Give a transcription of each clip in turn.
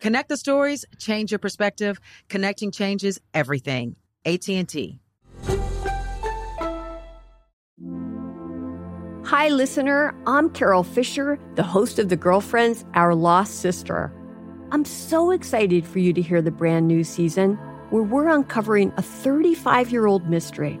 Connect the stories, change your perspective. Connecting changes everything. AT&T. Hi, listener. I'm Carol Fisher, the host of The Girlfriends, Our Lost Sister. I'm so excited for you to hear the brand new season where we're uncovering a 35 year old mystery.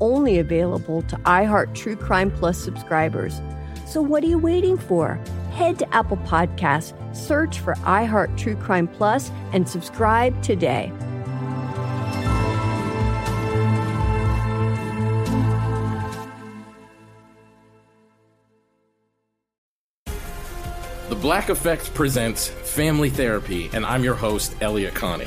only available to iHeart True Crime Plus subscribers. So what are you waiting for? Head to Apple Podcasts, search for iHeart True Crime Plus, and subscribe today. The Black Effect presents Family Therapy, and I'm your host, Elliot Connie.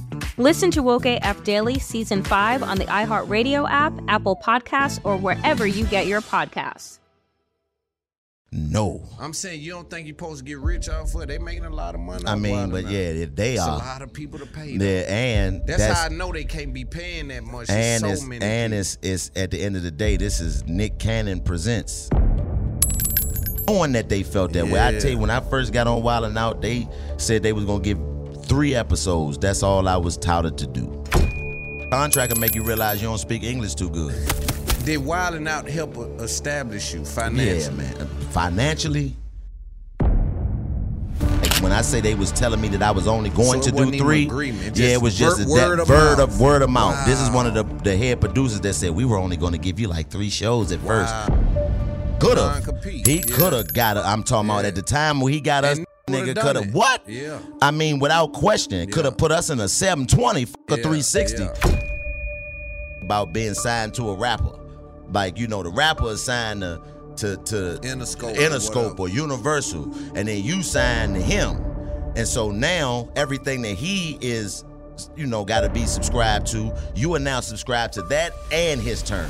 Listen to Woke AF Daily Season 5 on the iHeartRadio app, Apple Podcasts, or wherever you get your podcasts. No. I'm saying you don't think you're supposed to get rich off of it. They're making a lot of money. I mean, but yeah, they, they It's are. a lot of people to pay. Yeah, and That's, that's, how I know they can't be paying that much. There's and so it's many. and it's it's at the end of the day, this is Nick Cannon presents. Knowing that they felt that way. I tell you, when I first got on Wild 'N Out, they said they was gonna give three episodes. That's all I was touted to do. Contract will make you realize you don't speak English too good. Did Wild 'N Out help establish you financially? Yeah, man. Financially, when I say they was telling me that I was only going So to do three, yeah, it was just word- a, word that of word mouth. of word of mouth. This is one of the the head producers that said we were only going to give you like three shows at first. Could have. He yeah. could have got. it. I'm talking about at the time when he got us. And Nigga could have what? Yeah. I mean, without question, could have put us in a 720, fuck a 360. yeah. About being signed to a rapper, like you know, the rapper is signed to to to Interscope or Interscope whatever. or Universal, and then you sign to him, and so now everything that he is, you know, got to be subscribed to. You are now subscribed to that and his term.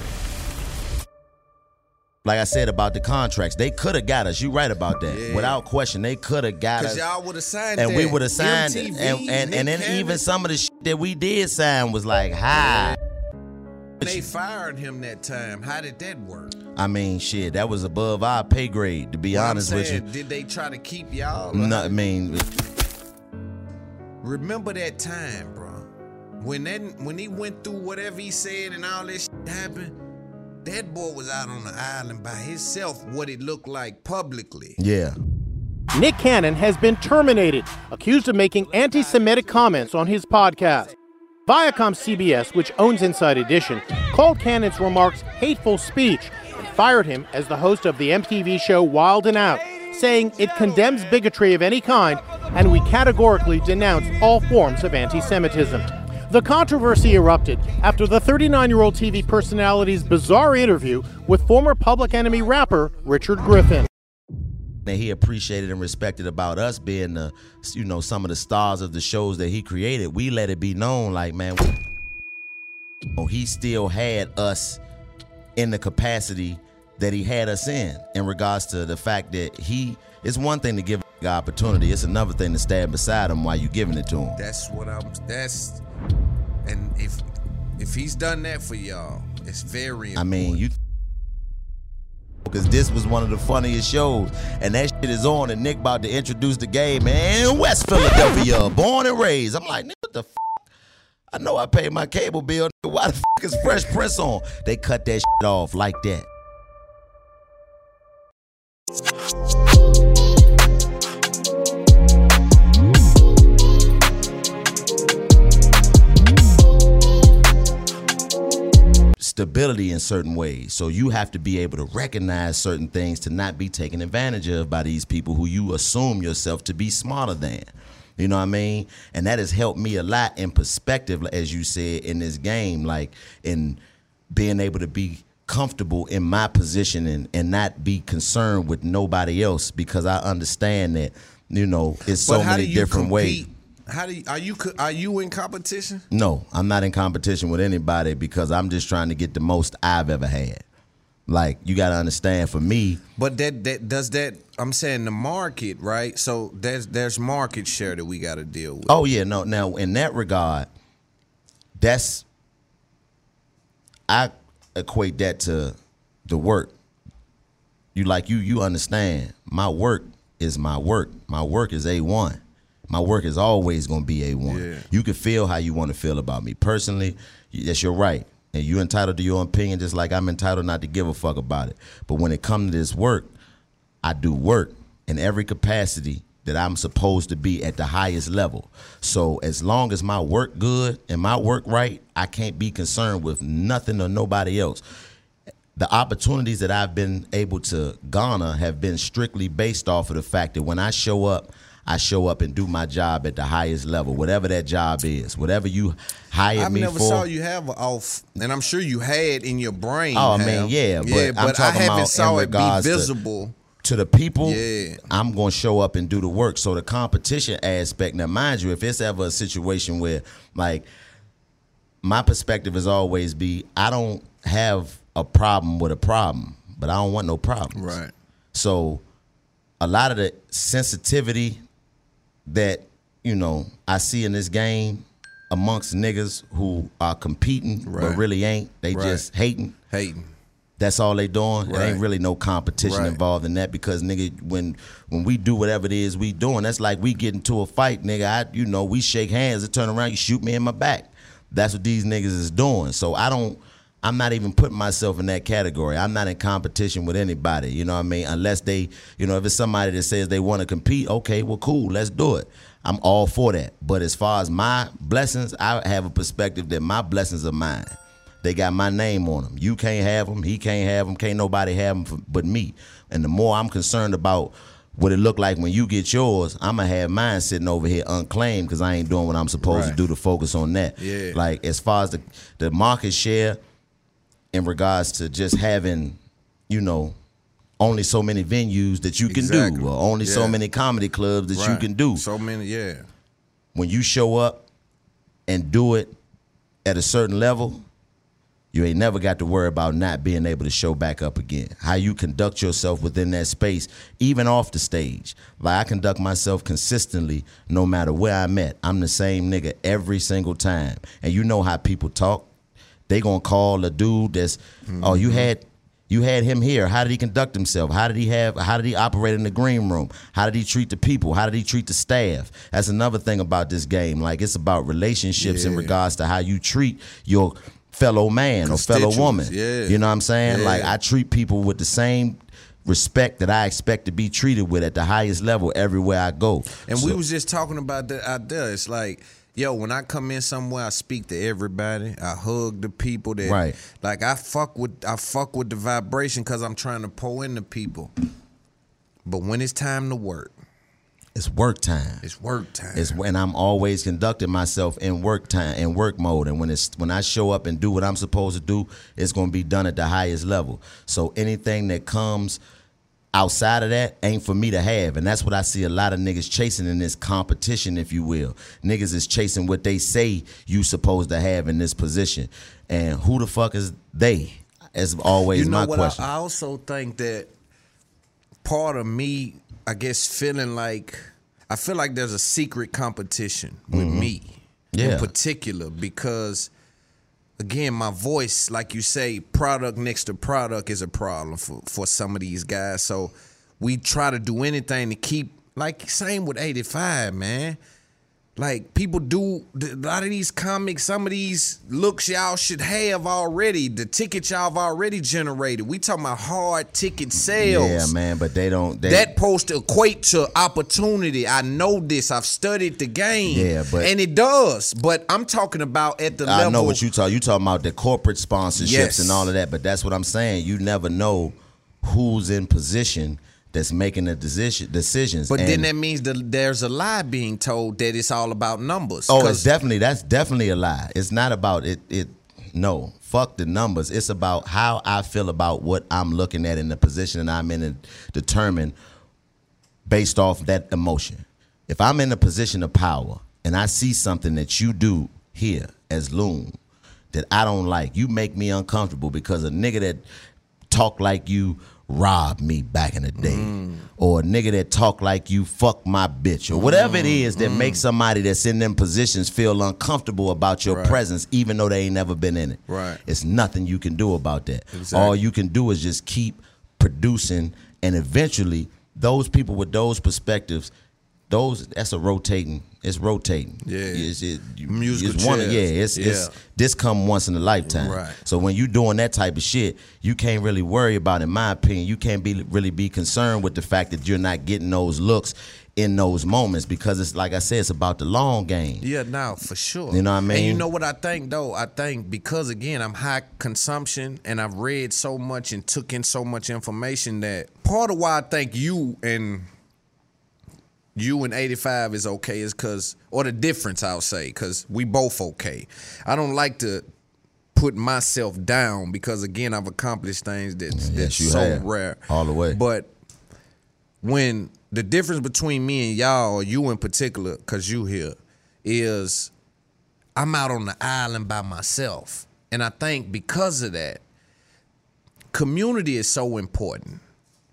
Like I said about the contracts, they could have got us. You right about that. Yeah. Without question, they could have got us y'all would have signed and we would have signed it. MTV, And and, and Nick then Cannon, even some of the shit that we did sign was like high. They fired him that time. How did that work? I mean, shit, that was above our pay grade. To be honest with you, Did they try to keep y'all? no, I mean, Remember that time, bro. When that when he went through whatever he said and all this shit happened, that boy was out on the island by himself. What it looked like publicly. yeah, Nick Cannon has been terminated, accused of making anti Semitic comments on his podcast. Viacom CBS, which owns Inside Edition, called Cannon's remarks hateful speech and fired him as the host of the MTV show Wild 'N Out, saying it condemns bigotry of any kind and we categorically denounce all forms of anti Semitism. The controversy erupted after the 39 year old TV personality's bizarre interview with former Public Enemy rapper Richard Griffin. that he appreciated and respected about us being the you know some of the stars of the shows that he created we let it be known like man oh, he still had us in the capacity that he had us in in regards to the fact that he it's one thing to give a opportunity it's another thing to stand beside him while you're giving it to him That's what I'm. That's and if if he's done that for y'all, it's very. important. i mean you because this was one of the funniest shows and that shit is on and nick about to introduce the game in west philadelphia born and raised i'm like "Nigga, what the f-? i know i paid my cable bill nigga. why the f- is fresh prince on they cut that shit off like that stability in certain ways. So you have to be able to recognize certain things to not be taken advantage of by these people who you assume yourself to be smarter than. You know what I mean? And that has helped me a lot in perspective, as you said, in this game, like in being able to be comfortable in my position and, and not be concerned with nobody else because I understand that, you know, it's so But many different ways. How do you, are you are you in competition? No, I'm not in competition with anybody because I'm just trying to get the most I've ever had. Like you got to understand, for me, But that that does that. I'm saying the market, right? So there's there's market share that we got to deal with. oh yeah, no. Now in that regard, that's I equate that to the work. You like you you understand. My work is my work. My work is a one. My work is always going to be a one. Yeah. You can feel how you want to feel about me personally. That's your right, and you're entitled to your opinion, just like I'm entitled not to give a fuck about it. But when it comes to this work, I do work in every capacity that I'm supposed to be at the highest level. So as long as my work good and my work right, I can't be concerned with nothing or nobody else. The opportunities that I've been able to garner have been strictly based off of the fact that when I show up, I show up and do my job at the highest level, whatever that job is, whatever you hire I've me never saw you have a off, and I'm sure you had in your brain. Oh, I mean, yeah, but yeah, but I haven't saw it be regards to- visible. to the people, Yeah. I'm going to show up and do the work. So the competition aspect, now mind you, if it's ever a situation where like my perspective is always be I don't have a problem with a problem, but I don't want no problems. Right. So a lot of the sensitivity that, you know, I see in this game amongst niggas who are competing but really ain't. They Right. just hating. Hating. That's all they doing. There ain't really no competition Right. involved in that because nigga, when when we do whatever it is we doing, that's like we get into a fight, nigga. I you know we shake hands, and turn around, you shoot me in my back. That's what these niggas is doing. So I don't. I'm not even putting myself in that category. I'm not in competition with anybody. You know what I mean? Unless they, you know, if it's somebody that says they want to compete, okay, well, cool, let's do it. I'm all for that. But as far as my blessings, I have a perspective that my blessings are mine. They got my name on them. You can't have them. He can't have them. Can't nobody have them but me. And the more I'm concerned about what it look like when you get yours, I'm gonna have mine sitting over here unclaimed because I ain't doing what I'm supposed to do to focus on that. Yeah. Like as far as the the market share in regards to just having, you know, only so many venues that you can Exactly. do, or only so many comedy clubs that you can do So many, yeah. when you show up and do it at a certain level, you ain't never got to worry about not being able to show back up again. How you conduct yourself within that space, even off the stage. Like I conduct myself consistently no matter where I'm at. I'm the same nigga every single time. And you know how people talk. They gonna call a dude that's oh, you mm-hmm. had you had him here. How did he conduct himself? How did he have? How did he operate in the green room? How did he treat the people? How did he treat the staff? That's another thing about this game. Like it's about relationships in regards to how you treat your fellow man or fellow woman. Yeah. You know what I'm saying? Yeah. Like I treat people with the same respect that I expect to be treated with at the highest level everywhere I go. And So- we was just talking about that out there. It's like, yo, when I come in somewhere, I speak to everybody. I hug the people that Right. like I fuck with I fuck with the vibration because I'm trying to pour into people. But when it's time to work, it's work time. it's work time. It's when I'm always conducting myself in work time, in work mode, and when it's when I show up and do what I'm supposed to do, it's going to be done at the highest level. So anything that comes outside of that ain't for me to have, and that's what I see a lot of niggas chasing in this competition, if you will. Niggas is chasing what they say you supposed to have in this position, and who the fuck is they? As always you know my what? question. I, I also think that part of me, I guess, feeling like I feel like there's a secret competition with Mhm. me Yeah. in particular because. Again, my voice, like you say, product next to product is a problem for, for some of these guys. So we try to do anything to keep, like, same with 85, man. Like people do a lot of these comics, some of these looks y'all should have already. The tickets y'all have already generated. We talking about hard ticket sales. yeah, man, but they don't. They, that post equate to opportunity. I know this. I've studied the game. Yeah, but- and it does. But I'm talking about at the level I level. know what you talk. You talking about the corporate sponsorships Yes. and all of that, but that's what I'm saying. You never know who's in position that's making the decision decisions. But then that means that there's a lie being told that it's all about numbers. Oh, it's definitely that's definitely a lie. It's not about it. It no fuck the numbers. It's about how I feel about what I'm looking at in the position that I'm in and determine based off that emotion. If I'm in a position of power and I see something that you do here as Loon that I don't like, you make me uncomfortable because a nigga that talk like you robbed me back in the day, or a nigga that talk like you fuck my bitch, or whatever it is that makes somebody that's in them positions feel uncomfortable about your Right. presence, even though they ain't never been in it. Right. It's nothing you can do about that. Exactly. All you can do is just keep producing, and eventually, those people with those perspectives, those that's a rotating. It's rotating. Yeah. it's, it, you- Musical it's one. Yeah, it's, it's this come once in a lifetime. Right. So when you doing that type of shit, you can't really worry about. In my opinion, you can't be really be concerned with the fact that you're not getting those looks in those moments because it's like I said, it's about the long game. Yeah, now for sure. You know what I mean? And you know what I think though? I think because again I'm high consumption and I've read so much and took in so much information that part of why I think you and you and 85 is okay is because or the difference I'll say because we both okay. I don't like to put myself down because again I've accomplished things that's, that's you so have. rare. All the way. But when the difference between me and y'all, or you in particular, cause you here, is I'm out on the island by myself. And I think because of that, community is so important,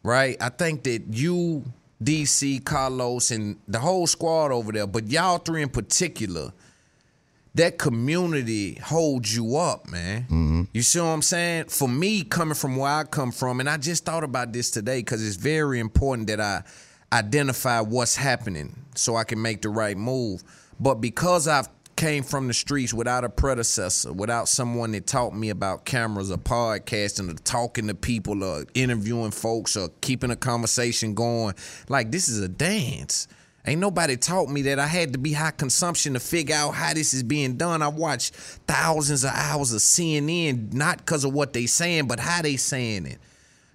right? I think that you, DC, Karlous, and the whole squad over there, but y'all three in particular, that community holds you up, man. Mm-hmm. You see what I'm saying? For me, coming from where I come from, and I just thought about this today because it's very important that I identify what's happening so I can make the right move. But because I've came from the streets without a predecessor, without someone that taught me about cameras or podcasting or talking to people or interviewing folks or keeping a conversation going, like this is a dance. Ain't nobody taught me that I had to be high consumption to figure out how this is being done. I watched thousands of hours of CNN, not because of what they saying, but how they saying it.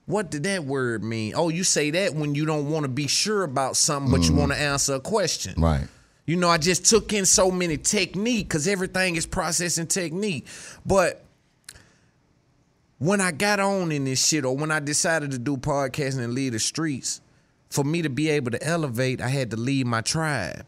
What did that word mean? Oh, you say that when you don't want to be sure about something, but you mm. want to answer a question. Right. You know, I just took in so many technique because everything is processing technique. But when I got on in this shit, or when I decided to do podcasting and lead the streets, for me to be able to elevate, I had to leave my tribe.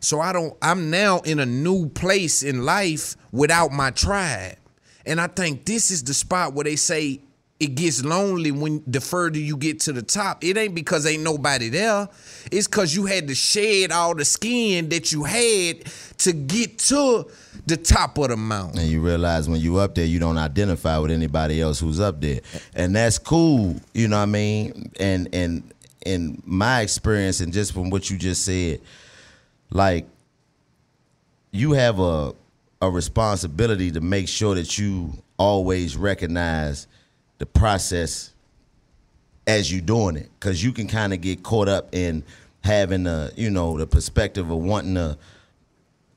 So I don't I'm now in a new place in life without my tribe. And I think this is the spot where they say it gets lonely when the further you get to the top. It ain't because ain't nobody there. It's cause you had to shed all the skin that you had to get to the top of the mountain. And you realize when you up there, you don't identify with anybody else who's up there, and that's cool. You know what I mean? And and in my experience, and just from what you just said, like you have a a responsibility to make sure that you always recognize the process as you doing it. Because you can kind of get caught up in having the you know the perspective of wanting to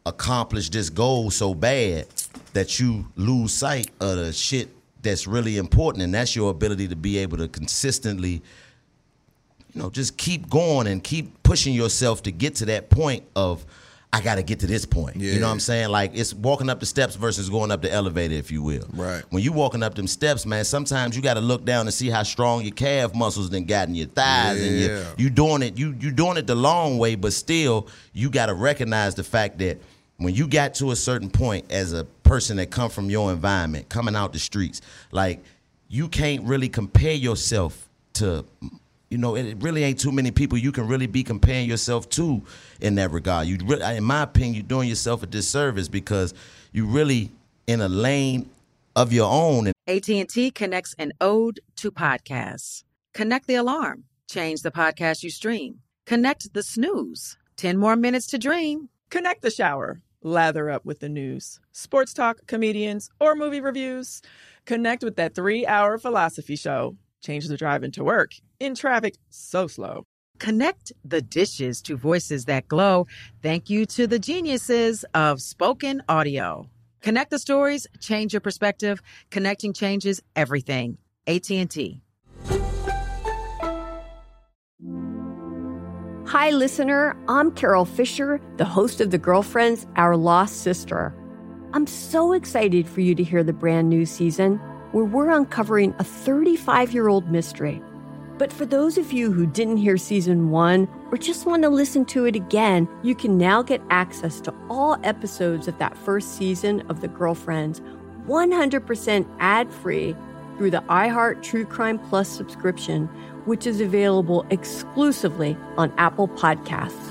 accomplish this goal so bad that you lose sight of the shit that's really important and that's your ability to be able to consistently you know just keep going and keep pushing yourself to get to that point of I got to get to this point. You know what I'm saying? Like it's walking up the steps versus going up the elevator, if you will. Right. When you walking up them steps, man, sometimes you got to look down and see how strong your calf muscles then got in your thighs, and you you doing it. You you doing it the long way, but still you got to recognize the fact that when you got to a certain point as a person that come from your environment, coming out the streets, like you can't really compare yourself to you know, it really ain't too many people you can really be comparing yourself to in that regard. You, really, in my opinion, you're doing yourself a disservice because you really in a lane of your own. And AT&T connects an ode to podcasts. Connect the alarm. Change the podcast you stream. Connect the snooze. 10 more minutes to dream. Connect the shower. Lather up with the news, sports talk, comedians, or movie reviews. Connect with that three hour philosophy show. Change the drive into work in traffic so slow. Connect the dishes to voices that glow. Thank you to the geniuses of spoken audio. Connect the stories, change your perspective. Connecting changes everything. AT&T. Hi, listener. I'm Carol Fisher, the host of The Girlfriends, Our Lost Sister. I'm so excited for you to hear the brand new season where we're uncovering a 35 year old mystery. But for those of you who didn't hear season one or just want to listen to it again, you can now get access to all episodes of that first season of The Girlfriends 100% ad free through the iHeart True Crime Plus subscription, which is available exclusively on Apple Podcasts.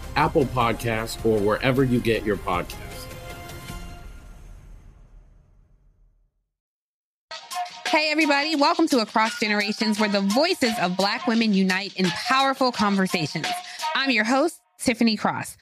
Apple Podcasts, or wherever you get your podcasts. Hey, everybody, welcome to Across Generations, where the voices of Black women unite in powerful conversations. I'm your host, Tiffany Cross.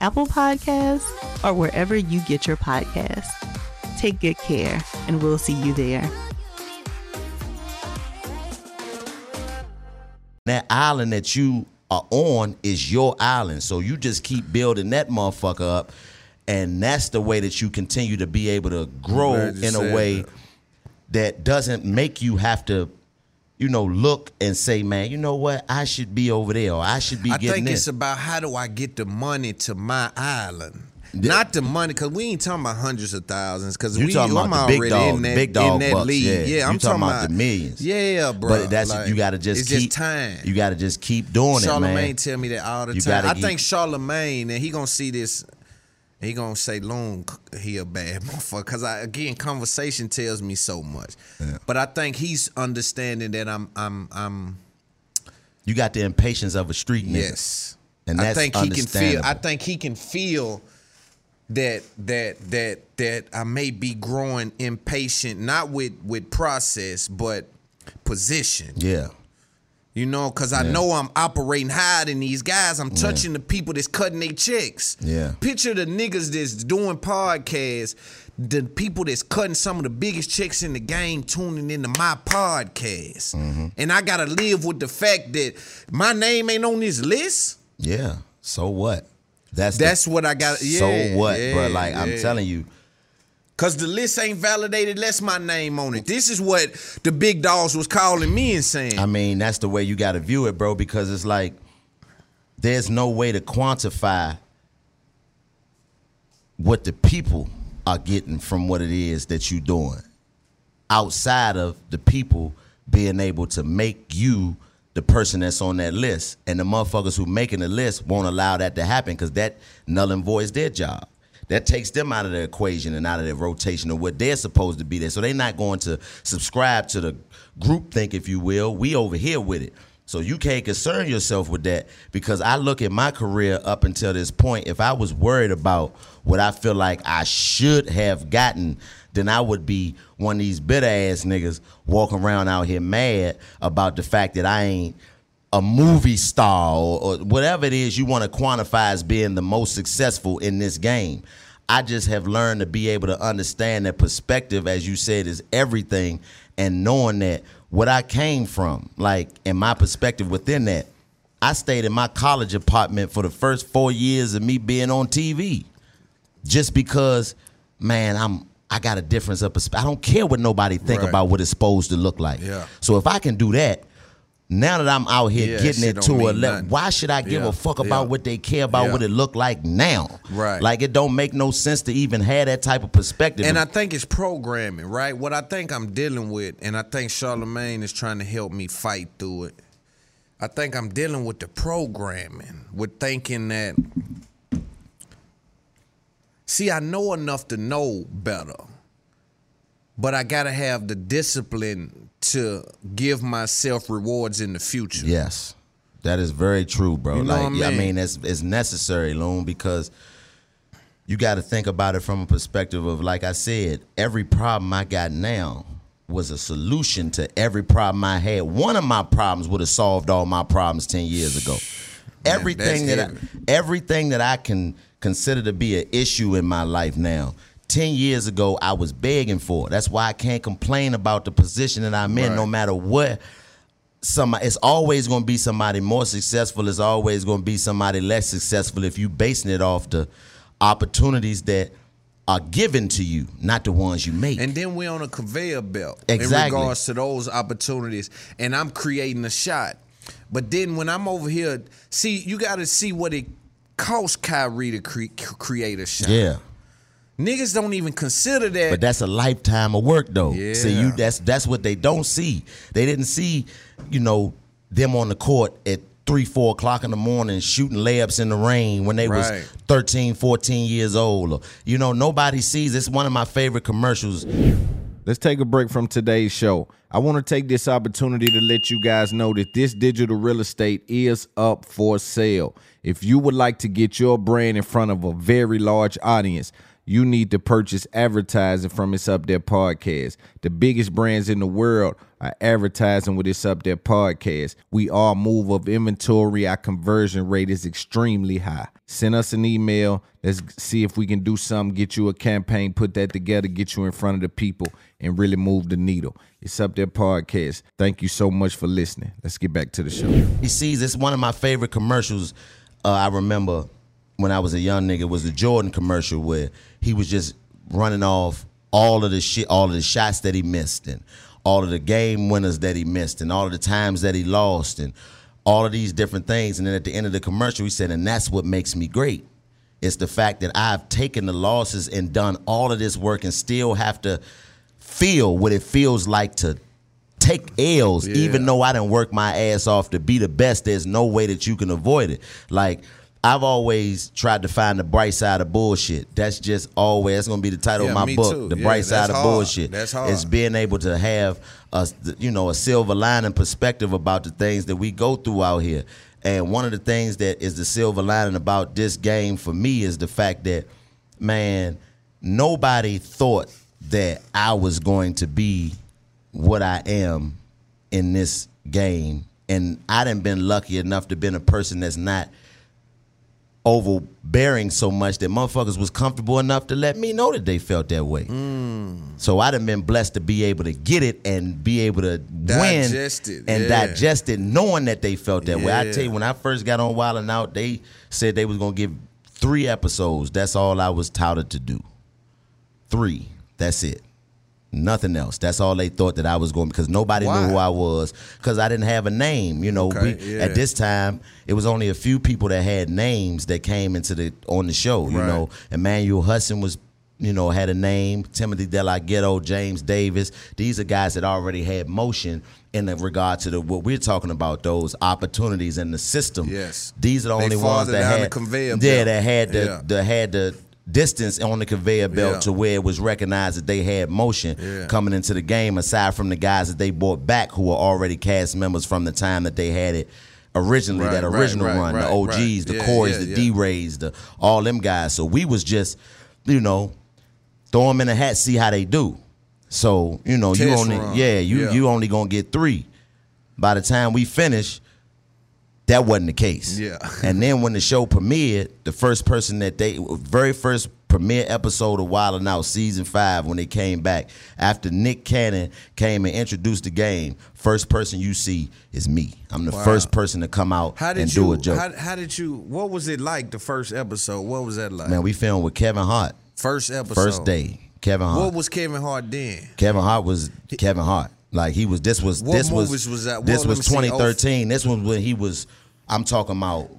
Apple Podcasts, or wherever you get your podcasts. Take good care, and we'll see you there. That island that you are on is your island. So you just keep building that motherfucker up. And that's the way that you continue to be able to grow in a way that. that doesn't make you have to, you know, look and say, man, you know what? I should be over there or I should be I getting think this. it's about how do I get the money to my island. Not the money, cause we ain't talking about hundreds of thousands. Cause You we, talking I'm about the big already dog- in that, big dog in that bucks, league. yeah. Yeah, You I'm talking about the millions. Yeah, bro. But that's you got to just it's keep. just time. You got to just keep doing Charlemagne it, man. Charlemagne tell me that all the You time. I keep- think Charlemagne, and he gonna see this. He gonna say, "Loon, he a bad motherfucker." Cause I again, conversation tells me so much. But I think he's understanding that I'm, I'm, I'm. You got the impatience of a street nigga. Yes. and I think he can feel. I think he can feel that that that that I may be growing impatient, not with with process, but position. Yeah. You know, because I Yeah. know I'm operating higher than these guys. I'm touching the people that's cutting their checks. Yeah. Picture the niggas that's doing podcasts, the people that's cutting some of the biggest checks in the game tuning into my podcast. Mm-hmm. And I gotta live with the fact that my name ain't on this list. Yeah. So what? That's the- That's what I got. Yeah, so what, yeah, bro? Like I'm telling you, Cause the list ain't validated, less my name on it. This is what the big dogs was calling me and saying. I mean, that's the way you got to view it, bro. Because it's like there's no way to quantify what the people are getting from what it is that you're doing outside of the people being able to make you the person that's on that list and the motherfuckers who making the list won't allow that to happen because that null and voids their job that takes them out of the equation and out of their rotation of what they're supposed to be there so they're not going to subscribe to the group think if you will we over here with it so you can't concern yourself with that because I look at my career up until this point. If I was worried about what I feel like I should have gotten, then I would be one of these bitter ass niggas walking around out here mad about the fact that I ain't a movie star or, whatever it is you want to quantify as being the most successful in this game. I just have learned to be able to understand that perspective, as you said, is everything, and knowing that what I came from, like, and my perspective within that, I stayed in my college apartment for the first four years of me being on TV, just because, man, I'm I got a difference of perspective. I don't care what nobody think Right. about what it's supposed to look like. Yeah. So if I can do that, now that I'm out here Yeah, getting it to a level, why should I give Yeah, a fuck yeah. about what they care about, Yeah. what it look like now? Right. Like it don't make no sense to even have that type of perspective. And I think it's programming, right? What I think I'm dealing with, and I think Charlemagne is trying to help me fight through it. I think I'm dealing with the programming, with thinking that. See, I know enough to know better, but I gotta have the discipline to give myself rewards in the future. Yes. That is very true, bro. You know like I yeah, I mean? mean, it's it's necessary, Loon, because you got to think about it from a perspective of, like I said, every problem I got now was a solution to every problem I had. One of my problems would have solved all my problems ten years ago. everything that I, everything that I can consider to be an issue in my life now. 10 years ago, I was begging for. That's why I can't complain about the position that I'm in, no matter what somebody it's always going to be somebody more successful it's always going to be somebody less successful if you basing it off the opportunities that are given to you not the ones you make And then we're on a conveyor belt Exactly. in regards to those opportunities. And I'm creating a shot. But then when I'm over here, see, you got to see what it costs Kyrie to cre- create a shot. yeah Niggas don't even consider that. but that's a lifetime of work though Yeah. see you that's that's what they don't see they didn't see you know them on the court at three, four o'clock in the morning shooting layups in the rain when they Right. was 13, 14 years old. You know, nobody sees. It's one of my favorite commercials. Let's take a break from today's show. I want to take this opportunity to let you guys know that this digital real estate is up for sale. If you would like to get your brand in front of a very large audience, you need to purchase advertising from It's Up There podcast. The biggest brands in the world are advertising with It's Up There podcast. We are move of inventory. Our conversion rate is extremely high. Send us an email. Let's see if we can do something, get you a campaign, put that together, get you in front of the people, and really move the needle. It's Up There podcast. Thank you so much for listening. Let's get back to the show. He sees it's one of my favorite commercials. Uh, I remember when I was a young nigga was the Jordan commercial where he was just running off all of the shit, all of the shots that he missed, and all of the game winners that he missed, and all of the times that he lost, and all of these different things. And then at the end of the commercial, he said, "And that's what makes me great." It's the fact that I've taken the losses and done all of this work and still have to feel what it feels like to take L's, even though I didn't work my ass off to be the best. There's no way that you can avoid it. Like I've always tried to find the bright side of bullshit. That's just always that's gonna be the title Yeah, of my book. too. The Yeah, bright side of hard. bullshit. That's hard. It's being able to have a you know a silver lining perspective about the things that we go through out here. And one of the things that is the silver lining about this game for me is the fact that, man, nobody thought that I was going to be what I am in this game. And I done been lucky enough to been a person that's not overbearing so much that motherfuckers was comfortable enough to let me know that they felt that way. Hmm. So I done been blessed to be able to get it and be able to Digest win it, and yeah. digest it, knowing that they felt that way. I tell you, when I first got on Wild 'N Out, they said they was gonna give three episodes. That's all I was touted to do. Three. That's it. Nothing else. That's all they thought that I was going because nobody Why? knew who I was because I didn't have a name. You know, Okay, we, yeah. at this time it was only a few people that had names that came into the on the show. You Right. know, Emmanuel Hudson was. You know, had a name. Timothy Delaghetto, James Davis. These are guys that already had motion in the regard to the what we're talking about. Those opportunities in the system. Yes. these are the They only ones that had the conveyor Yeah, belt. that had the, Yeah. the had the distance on the conveyor belt Yeah. to where it was recognized that they had motion Yeah. coming into the game. Aside from the guys that they brought back who were already cast members from the time that they had it originally, Right, that original right, run, right, the OGs, the Yeah, Corys, the yeah. DeRays, the all them guys. So we was just, you know, throw them in a hat, see how they do. So you know, you only run. yeah, you Yeah. you only gonna get three. By the time we finish, that wasn't the case. Yeah. and then when the show premiered, the first person that they very first premiere episode of Wild 'N Out season five when they came back after Nick Cannon came and introduced the game. First person you see is me. I'm the Wow. first person to come out How did and you? do a joke. How, how did you? What was it like the first episode? What was that like? Man, we filmed with Kevin Hart. First episode. First day. Kevin Hart. What was Kevin Hart then? Kevin Hart was Kevin Hart. Like he was. This was. What this was. was that? This was let see. Oh, 2013. This was when he was. I'm talking about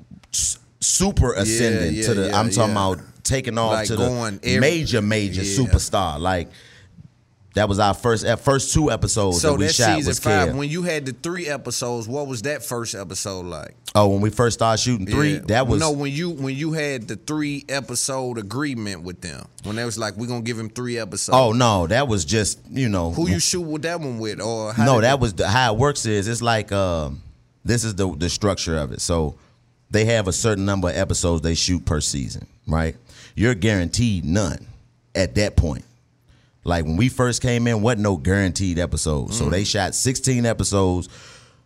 super ascending yeah, to the. yeah, I'm talking yeah. about taking off Like to the major, major Yeah. superstar. Like that was our first first two episodes So that we that shot season was five. When you had the three episodes, what was that first episode like? oh, when we first started shooting three, Yeah. that was no when you when you had the three episode agreement with them when they was like we're gonna give him three episodes. Oh no, that was just you know who you shoot with that one with or how no, that was the, how it works. Is it's like um, this is the the structure of it. So they have a certain number of episodes they shoot per season, right? You're guaranteed none at that point. Like when we first came in, wasn't no guaranteed episodes. So Mm. they shot 16 episodes.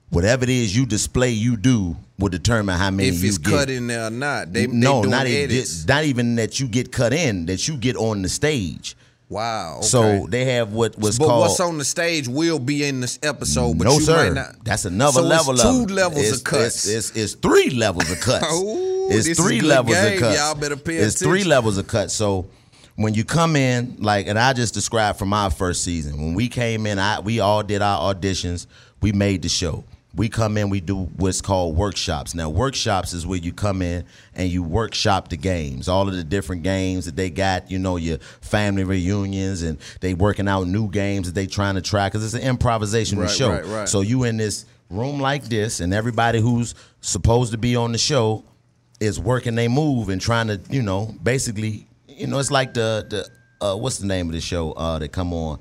Whatever it is you display, you do will determine how many if you it's get. cut in there or not. They no, they doing not even not even that you get cut in, that you get on the stage. Wow. Okay. So they have what was but called what's on the stage will be in this episode, but no, you sir. might not. That's another So it's level of two levels it's, of cuts. It's, it's, it's three levels of cuts. Ooh, it's three levels game. of cuts. Y'all better pay It's three levels of cuts. So when you come in, like, and I just described from our first season, when we came in, I we all did our auditions. We made the show. We come in, we do what's called workshops. Now, workshops is where you come in and you workshop the games, all of the different games that they got. You know, your family reunions, and they working out new games that they trying to try because it's an improvisational Right, show. right, right. So you in this room like this, and everybody who's supposed to be on the show is working they move and trying to, you know, basically, you know, it's like the the uh, what's the name of the show uh, that come on.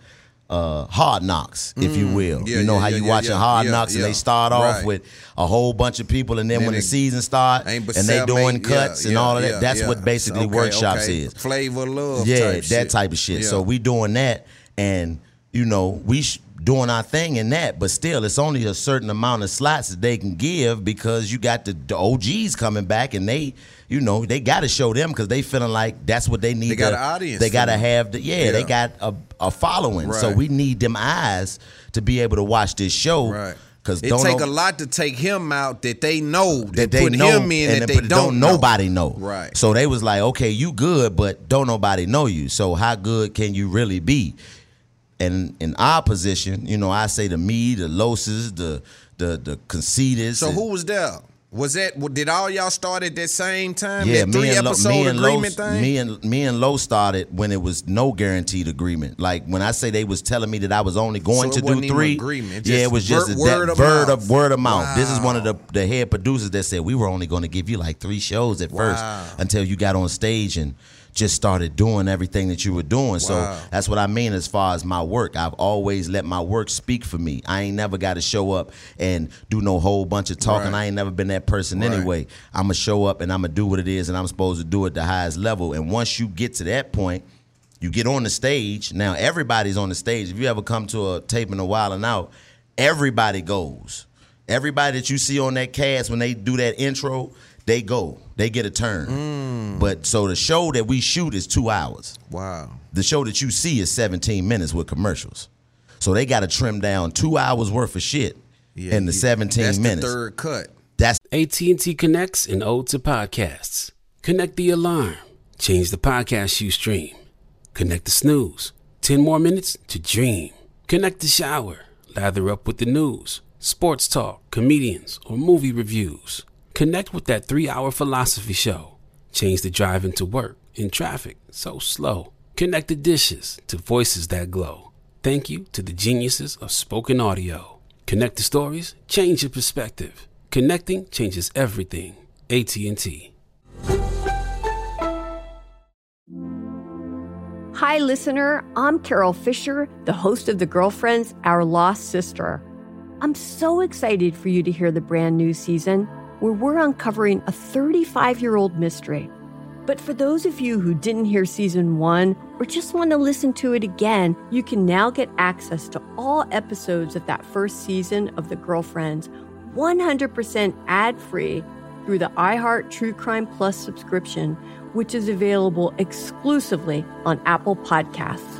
Uh, hard knocks, if you Mm, will. yeah, you know yeah, how you yeah, watching hard knocks and they start off Right. with a whole bunch of people, and then, Then when the season start and they doing cuts and all of that, that's what basically Okay, workshops okay. is. Flavor love. Yeah, type that shit. type of shit. So we doing that, and you know we sh- doing our thing in that, but still, it's only a certain amount of slots that they can give because you got the, the OGs coming back, and they, you know, they got to show them because they feeling like that's what they need. They got to- an audience They got to have the yeah, They got a, a following. So we need them eyes to be able to watch this show. Right. Because It take a lot to take him out that they know that, they put know him in and that then they put- don't, know. nobody know. Right. So they was like, okay, you good, but don't nobody know you. So how good can you really be? And in our position, you know, I say the me, the losses, the the the conceited. So who was there? Was that did all y'all start at that same time? Yeah, that me three and, Lo, episode me, and agreement Lo, thing. me and me and Low started when it was no guaranteed agreement. Like when I say they was telling me that I was only going So to do three. agreement, yeah, it was just word- a, word that of word mouth. of word of mouth. This is one of the the head producers that said we were only going to give you like three shows at first until you got on stage and just started doing everything that you were doing. So that's what I mean as far as my work. I've always let my work speak for me. I ain't never got to show up and do no whole bunch of talking. Right. I ain't never been that person Right. anyway. I'm gonna show up and I'm gonna do what it is and I'm supposed to do at the highest level. And once you get to that point, you get on the stage. Now everybody's on the stage. If you ever come to a taping a Wild 'N Out, everybody goes. Everybody that you see on that cast when they do that intro, they go. They get a turn. Mm. But so the show that we shoot is two hours. Wow. The show that you see is 17 minutes with commercials. So they got to trim down two hours worth of shit in the 17 That's minutes. the third cut. That's AT&T connects and ode to podcasts. Connect the alarm. Change the podcast you stream. Connect the snooze. 10 more minutes to dream. Connect the shower. Lather up with the news, sports talk, comedians, or movie reviews. Connect with that three hour philosophy show. Change the drive into work in traffic so slow. Connect the dishes to voices that glow. Thank you to the geniuses of spoken audio. Connect the stories, change your perspective. Connecting changes everything. AT&T. Hi, listener. I'm Carol Fisher, the host of The Girlfriends, Our Lost Sister. I'm so excited for you to hear the brand new season where we're uncovering a 35 year old mystery. But for those of you who didn't hear season one or just want to listen to it again, you can now get access to all episodes of that first season of The Girlfriends 100% ad free through the iHeart True Crime Plus subscription, which is available exclusively on Apple Podcasts.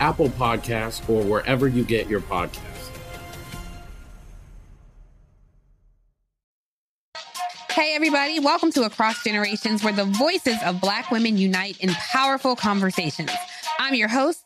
Apple Podcasts, or wherever you get your podcasts. Hey, everybody, welcome to Across Generations, where the voices of Black women unite in powerful conversations. I'm your host,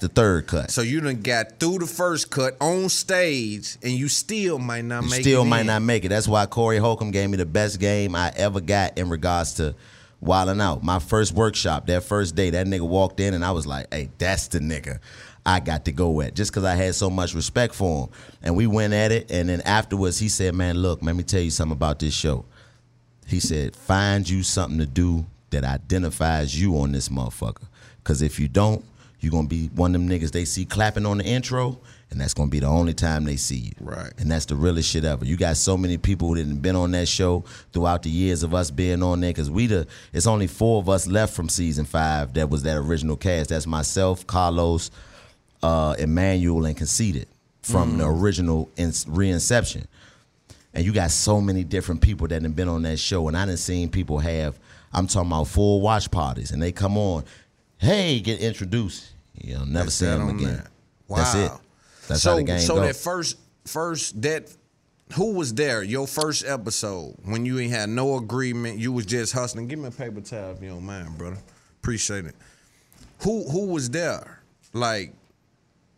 The third cut. So you done got through the first cut on stage, and you still might not You make still it. Still might in. not make it. That's why Corey Holcomb gave me the best game I ever got in regards to Wild 'N Out. My first workshop, that first day, that nigga walked in and I was like, hey, that's the nigga I got to go at. Just because I had so much respect for him. And we went at it. And then afterwards, he said, man, look, let me tell you something about this show. He said, find you something to do that identifies you on this motherfucker. Because if you don't, you're to be one of them niggas they see clapping on the intro, and that's to be the only time they see you. Right. And that's the realest shit ever. You got so many people that have been on that show throughout the years of us being on there, because we the, it's only four of us left from season five that was that original cast. That's myself, Karlous, uh, Emmanuel, and Conceited from the original in, reinception. And you got so many different people that have been on that show. And I didn't seen people have, I'm talking about full watch parties, and they come on, hey, get introduced. You'll never That's see on again. that. That's it. That's so, how the game So go. that first, first that, who was there? Your first episode when you ain't had no agreement, you was just hustling. Give me a paper towel if you don't mind, brother. Appreciate it. Who who was there? Like,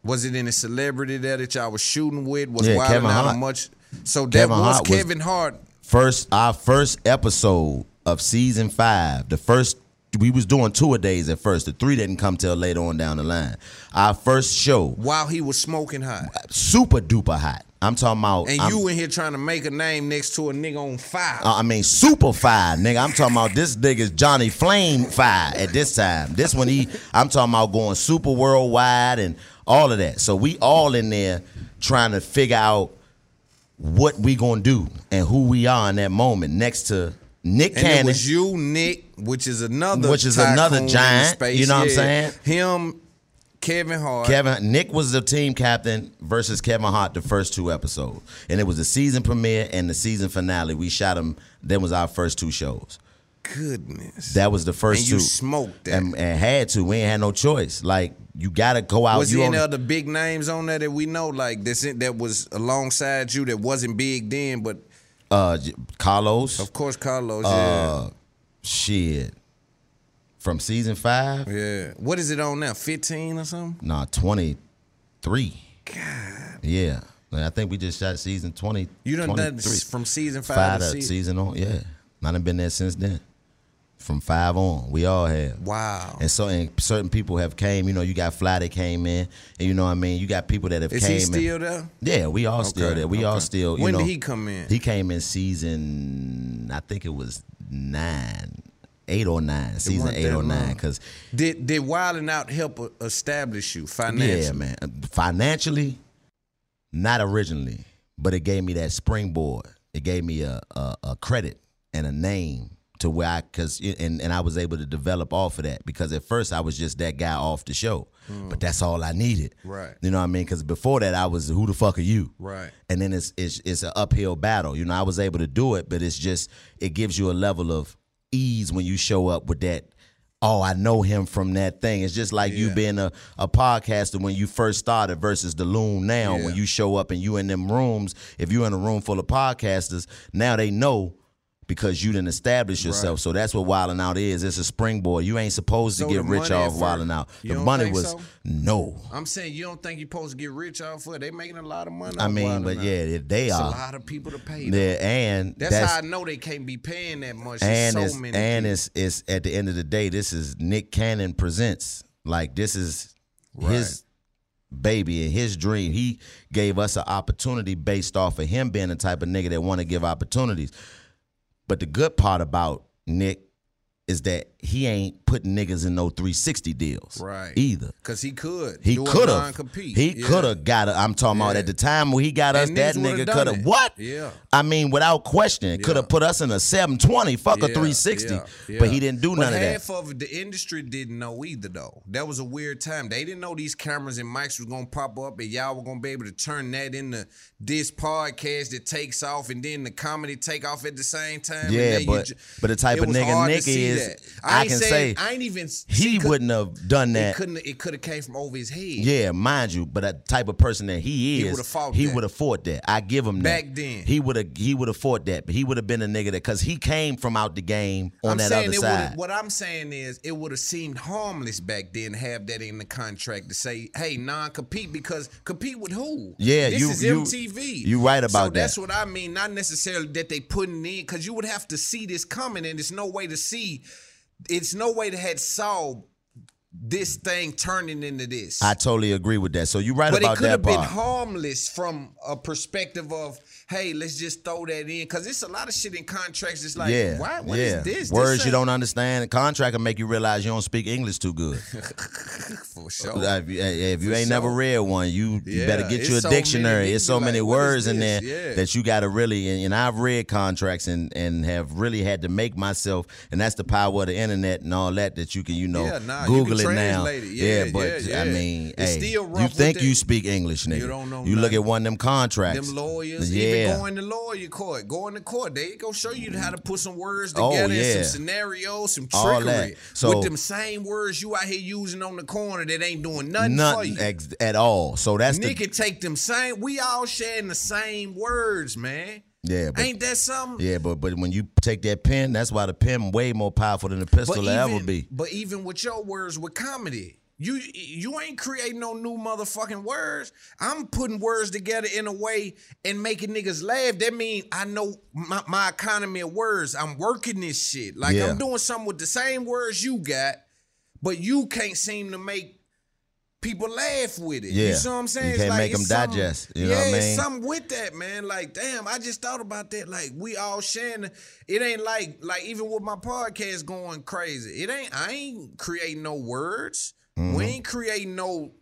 was it any celebrity there that y'all was shooting with? Was Yeah, Kevin out Hart. much? So that Kevin was Hart was- Kevin Hart. first our first episode of season five. The first we was doing two a days at first. The three didn't come till later on down the line. Our first show, While he was smoking hot. super duper hot. I'm talking about. And I'm- you in here trying to make a name next to a nigga on fire. Uh, I mean, super fire, nigga. I'm talking about this nigga's Johnny Flame fire at this time. This one, he, I'm talking about going super worldwide and all of that. So we all in there trying to figure out what we gonna do and who we are in that moment. Next to Nick And Cannon, it was you, Nick, which is another Which is another giant, space. you know what I'm saying? Him, Kevin Hart. Kevin Nick was the team captain versus Kevin Hart the first two episodes, and it was the season premiere and the season finale. We shot them. That was our first two shows. Goodness. That was the first And you two. smoked that. and, and had to. We ain't had no choice. Like you got to go out. was you there any other big names on there that we know, like this that was alongside you that wasn't big then, but uh, Karlous. of course Karlous. Uh, shit. From season five, yeah. What is it on now? 15 or something? nah, twenty three. God. Yeah, Like, I think we just shot season twenty. You done done from season five, five to season. season on. Yeah, I done been there since then. From five on, we all have. Wow. And so, and certain people have came. You know, you got Fly that came in, and you know what I mean. You got people that have Is came. he still in. there? Yeah, we all still Okay, there. We all still. You When know, did he come in? He came in season. I think it was nine, eight or nine. Season eight or nine. Because Did did Wild 'N Out help establish you financially? yeah, man. Financially, not originally, but it gave me that springboard. It gave me a, a, a credit and a name to where I cause and, and I was able to develop off of that because at first I was just that guy off the show. Mm. But that's all I needed. Right. You know what I mean? Because before that I was who the fuck are you? Right. And then it's it's it's an uphill battle. You know, I was able to do it, but it's just it gives you a level of ease when you show up with that. Oh, I know him from that thing. It's just like you being a, a podcaster when you first started versus the loon now. When you show up and you in them rooms, if you're in a room full of podcasters, now they know because you didn't establish yourself. So that's what Wild 'N Out is. It's a springboard. You ain't supposed So to get rich off Wild 'N Out. The money was so? no. I'm saying you don't think you're supposed to get rich off of it. They making a lot of money. I mean, but and yeah, Out. they It's are. a lot of people to pay. Yeah, and That's, that's how I know they can't be paying that much. and it's so many. and people. it's it's at the end of the day, this is Nick Cannon presents. Like this is his baby and his dream. He gave us an opportunity based off of him being the type of nigga that want to give opportunities. But the good part about Nick is that he ain't putting niggas in no 360 deals. Right. Either. Cause he could. He could have. He Yeah. could have got. A, I'm talking about at the time when he got us. And That nigga could have. What? Yeah. I mean, without question, could have put us in a 720, fuck a 360. yeah, yeah. But he didn't do But none of that. half of the industry didn't know either, though. That was a weird time. They didn't know these cameras and mics was gonna pop up, and y'all were gonna be able to turn that into this podcast that takes off, and then the comedy take off at the same time. Yeah, you but but the type of nigga Nick is, that. I, can saying- say I ain't even he wouldn't have done It that. couldn't. It could have came from over his head. Yeah, mind you, but that type of person that he is, fought he would have fought that. I give him that. Back then. he would have he would have fought that, but he would have been a nigga that because he came from out the game on I'm that other it side. What I'm saying is, it would have seemed harmless back then to have that in the contract to say, "Hey, non-compete," because compete with who? Yeah, this you- is you- MTV. you right about so about That's what I mean. Not necessarily that they putting in, because you would have to see this coming, and there's no way to see. It's no way to had saw this thing turning into this. I totally agree with that. So you're right about it. but it could have been harmless from a perspective of, hey, let's just throw that in, because it's a lot of shit in contracts. It's like, yeah, why? What is yeah. this? This Words you don't understand. The contract will make you realize you don't speak English too good. For sure. If you, if you ain't never read one, you, you better get you a so dictionary. you It's so like, many words in there? Yeah. that you got to really. And, and I've read contracts and and have really had to make myself. And that's the power of the internet and all that that you can you know Yeah, nah, Google it now. it. Yeah, but yeah, I mean, It's hey, you think you speak English, nigga? You don't know You look at one of them contracts. Them lawyers, yeah. Even going to lawyer court, going to court, they go show you how to put some words Oh, together, yeah. some scenarios, some All trickery. So- with them same words you out here using on the corner that ain't doing nothing, for you. ex- at all. So that's Nick the can take them same. We all sharing the same words, man. yeah. But, Ain't that something? Yeah, but but when you take that pen, that's why the pen way more powerful than the pistol will ever be. But even with your words with comedy, you you ain't creating no new motherfucking words. I'm putting words together in a way and making niggas laugh. That mean I know my, my economy of words. I'm working this shit. Like Yeah. I'm doing something with the same words you got, but you can't seem to make people laugh with it. Yeah. You see what I'm saying? You can't like make it's them digest. You know yeah, what I it's mean? something with that, man. Like, damn, I just thought about that. Like, we all sharing. It ain't like, like even with my podcast going crazy. It ain't. I ain't creating no words. Mm-hmm. We ain't creating no.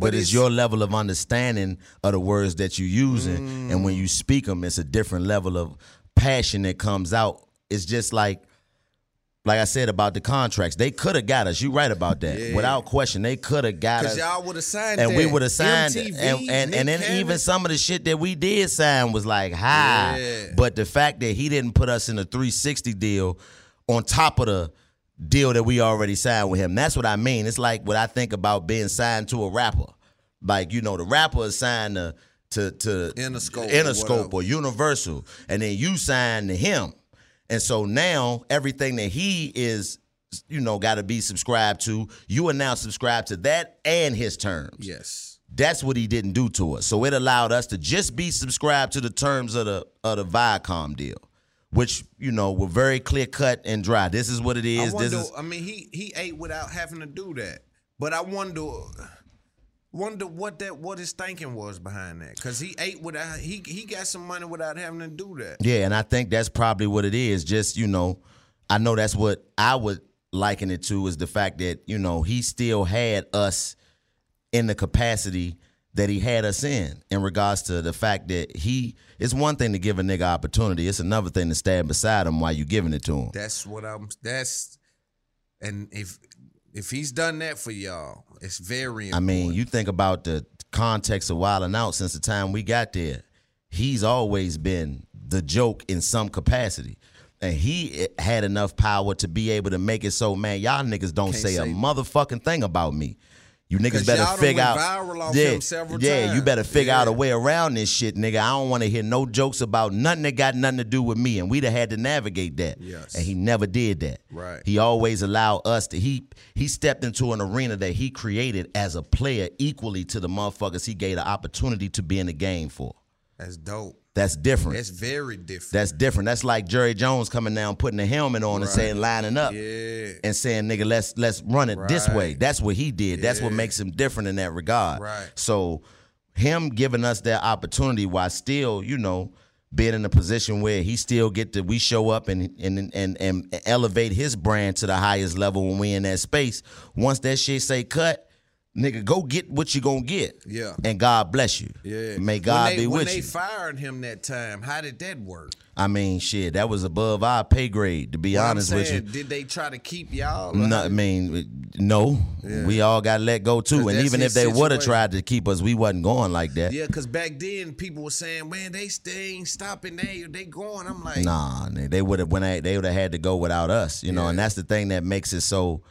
but, it's, your level of understanding of the words that you're using, and when you speak them, it's a different level of passion that comes out. It's just like, like I said about the contracts, they could have got us. You right about that, Yeah. without question. They could have got us. y'all would have signed and we would have signed it. MTV, And and, and then even some of the shit that we did sign was like high. Yeah. But the fact that he didn't put us in a 360 deal on top of the deal that we already signed with him. That's what I mean. It's like what I think about being signed to a rapper. Like, you know, the rapper is signed to to, to Interscope or Interscope whatever. or Universal. And then you sign to him. And so now everything that he is, you know, got to be subscribed to, you are now subscribed to that and his terms. Yes. That's what he didn't do to us. So it allowed us to just be subscribed to the terms of the of the Viacom deal, which you know were very clear cut and dry. This is what it is. I wonder. this is I mean, he he ate without having to do that. But I wonder, wonder what that what his thinking was behind that. Cause he ate without he he got some money without having to do that. yeah, and I think that's probably what it is. Just you know, I know that's what I would liken it to is the fact that you know he still had us in the capacity that he had us in in regards to the fact that he it's one thing to give a nigga opportunity it's another thing to stand beside him while you're giving it to him That's what I'm. That's and if if he's done that for y'all, it's very. important. i mean you think about the context of Wild 'N Out since the time we got there he's always been the joke in some capacity and he eh, had enough power to be able to make it so man y'all niggas don't Can't say, a motherfucking thing about me you niggas better figure out viral off yeah, him several yeah you better figure out a way around this shit nigga i don't want to hear no jokes about nothing that got nothing to do with me and we'd have had to navigate that Yes. and he never did that Right. he always allowed us to he he stepped into an arena that he created as a player equally to the motherfuckers he gave the opportunity to be in the game for That's dope. That's different That's very different. that's different. That's like Jerry Jones coming down, putting a helmet on and saying lining up Yeah. and saying, nigga, let's let's run it this way. That's what he did. That's what makes him different in that regard. Right. So him giving us that opportunity while still, you know, being in a position where he still get to we show up and and and and elevate his brand to the highest level when we in that space. Once that shit say cut, nigga, go get what you gonna get. Yeah. And God bless you. Yeah. May God they, be with you. when they fired him that time, how did that work? I mean, shit, that was above our pay grade, to be honest with you. Did they try to keep y'all? No, I mean, no. We all got let go too, And even if they would have tried to keep us, we wasn't going like that. Yeah, because back then people were saying, "Man, they they ain't stopping. They they going." I'm like, Nah, they- would have when they, they would have had to go without us, you know. And that's the thing that makes it so,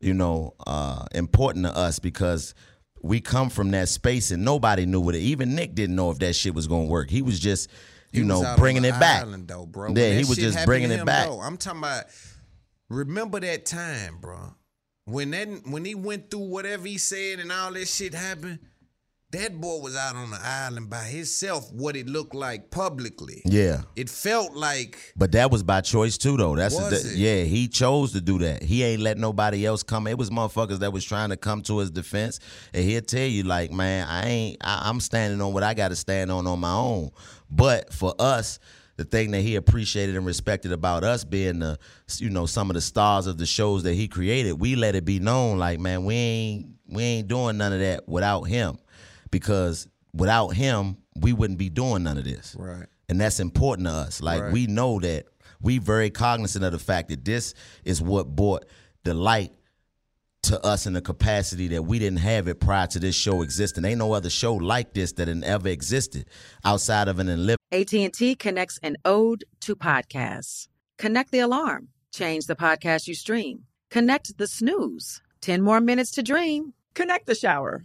you know, uh, important to us because we come from that space and nobody knew what it. Even Nick didn't know if that shit was gonna work. He was just, you know, bringing it back. Island, though, bro. Yeah, he was just bringing to it back. though, I'm talking about. Remember that time, bro. When that when he went through whatever he said and all that shit happened, that boy was out on the island by himself. What it looked like publicly. Yeah. It felt like But that was by choice too, though. That's Was the- it? yeah. He chose to do that. He ain't let nobody else come. It was motherfuckers that was trying to come to his defense, and he'll tell you like, man, I ain't. I, I'm standing on what I got to stand on on my own. But for us, the thing that he appreciated and respected about us being the, you know, some of the stars of the shows that he created, we let it be known like, man, we ain't we ain't doing none of that without him, because without him, we wouldn't be doing none of this right. and that's important to us. Like Right. we know that we very cognizant of the fact that this is what brought the light to us in the capacity that we didn't have it prior to this show existing. Ain't no other show like this that had ever existed outside of an unlimited. AT&T connects an ode to podcasts. Connect the alarm. Change the podcast you stream. Connect the snooze. 10 more minutes to dream. Connect the shower.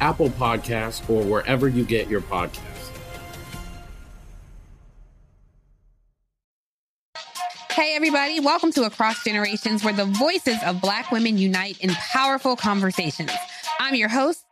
Apple Podcasts, or wherever you get your podcasts. Hey, everybody, welcome to Across Generations, where the voices of Black women unite in powerful conversations. I'm your host,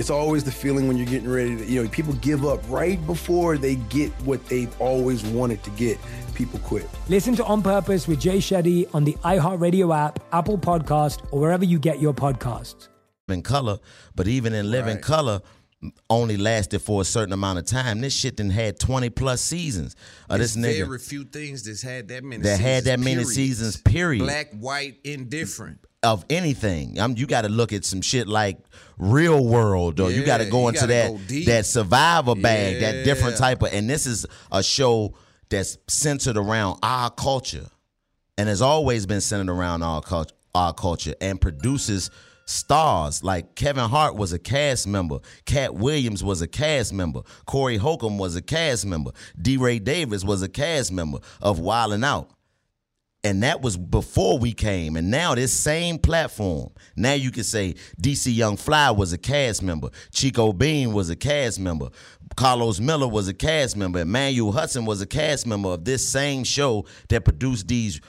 It's always the feeling when you're getting ready to, you know, people give up right before they get what they've always wanted to get. People quit. Listen to On Purpose with Jay Shetty on the iHeartRadio app, Apple Podcast, or wherever you get your podcasts. in color, but even in living color only lasted for a certain amount of time. This shit then had 20 plus seasons. There's this nigga very few things that's had that many that had that many period. seasons, period. Black, white, indifferent. Of anything. I'm, you got to look at some shit like Real World, or you got to go into that go that Survivor bag, that different type of. And this is a show that's centered around our culture, and has always been centered around our culture, our culture, and produces stars like Kevin Hart was a cast member, Katt Williams was a cast member, Corey Holcomb was a cast member, DeRay Davis was a cast member of Wild 'N Out. And that was before we came. And now this same platform, now you can say DC Young Fly was a cast member, Chico Bean was a cast member, Karlous Miller was a cast member, Emmanuel Hudson was a cast member of this same show that produced these.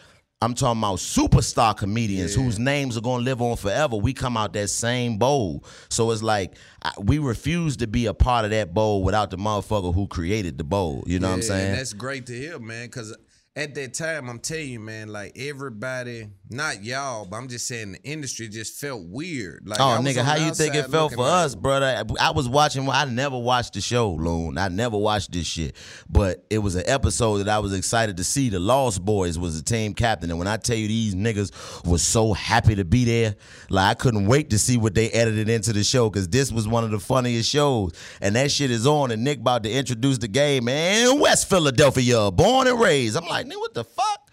I'm talking about superstar comedians whose names are gonna live on forever. We come out that same bowl, so it's like I, we refuse to be a part of that bowl without the motherfucker who created the bowl. You know what I'm saying? And that's great to hear, man. Because at that time, I'm telling you, man, like everybody, not y'all, but I'm just saying the industry just felt weird. Like, oh, nigga, how you think it felt for us, brother? I was watching. I never watched the show, Loon. I never watched this shit, but it was an episode that I was excited to see. The Lost Boys was the team captain, and when I tell you these niggas was so happy to be there, like I couldn't wait to see what they edited into the show because this was one of the funniest shows, and that shit is on. And Nick about to introduce the game, man. West Philadelphia, born and raised. I'm like, nigga, what the fuck?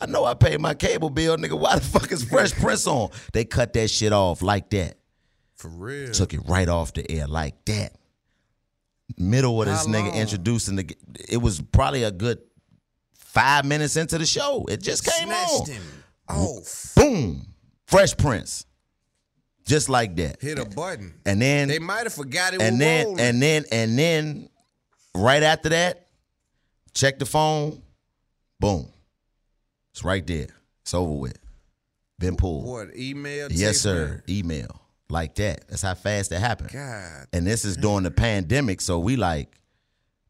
I know I paid my cable bill, nigga. Why the fuck is Fresh Prince on? They cut that shit off like that. For real. Took it right off the air like that. Middle of this How nigga long? introducing the. It was probably a good five minutes into the show. It just came Snatched on. him off. Boom. Fresh Prince. Just like that. Hit a button. And then They might have forgot it and then rolling. and then and then right after that, check the phone. Boom. It's right there. It's over with. Been pulled. What, email? Yes, sir. Email. Like that. That's how fast it happened. God. And this is during the pandemic, so we like,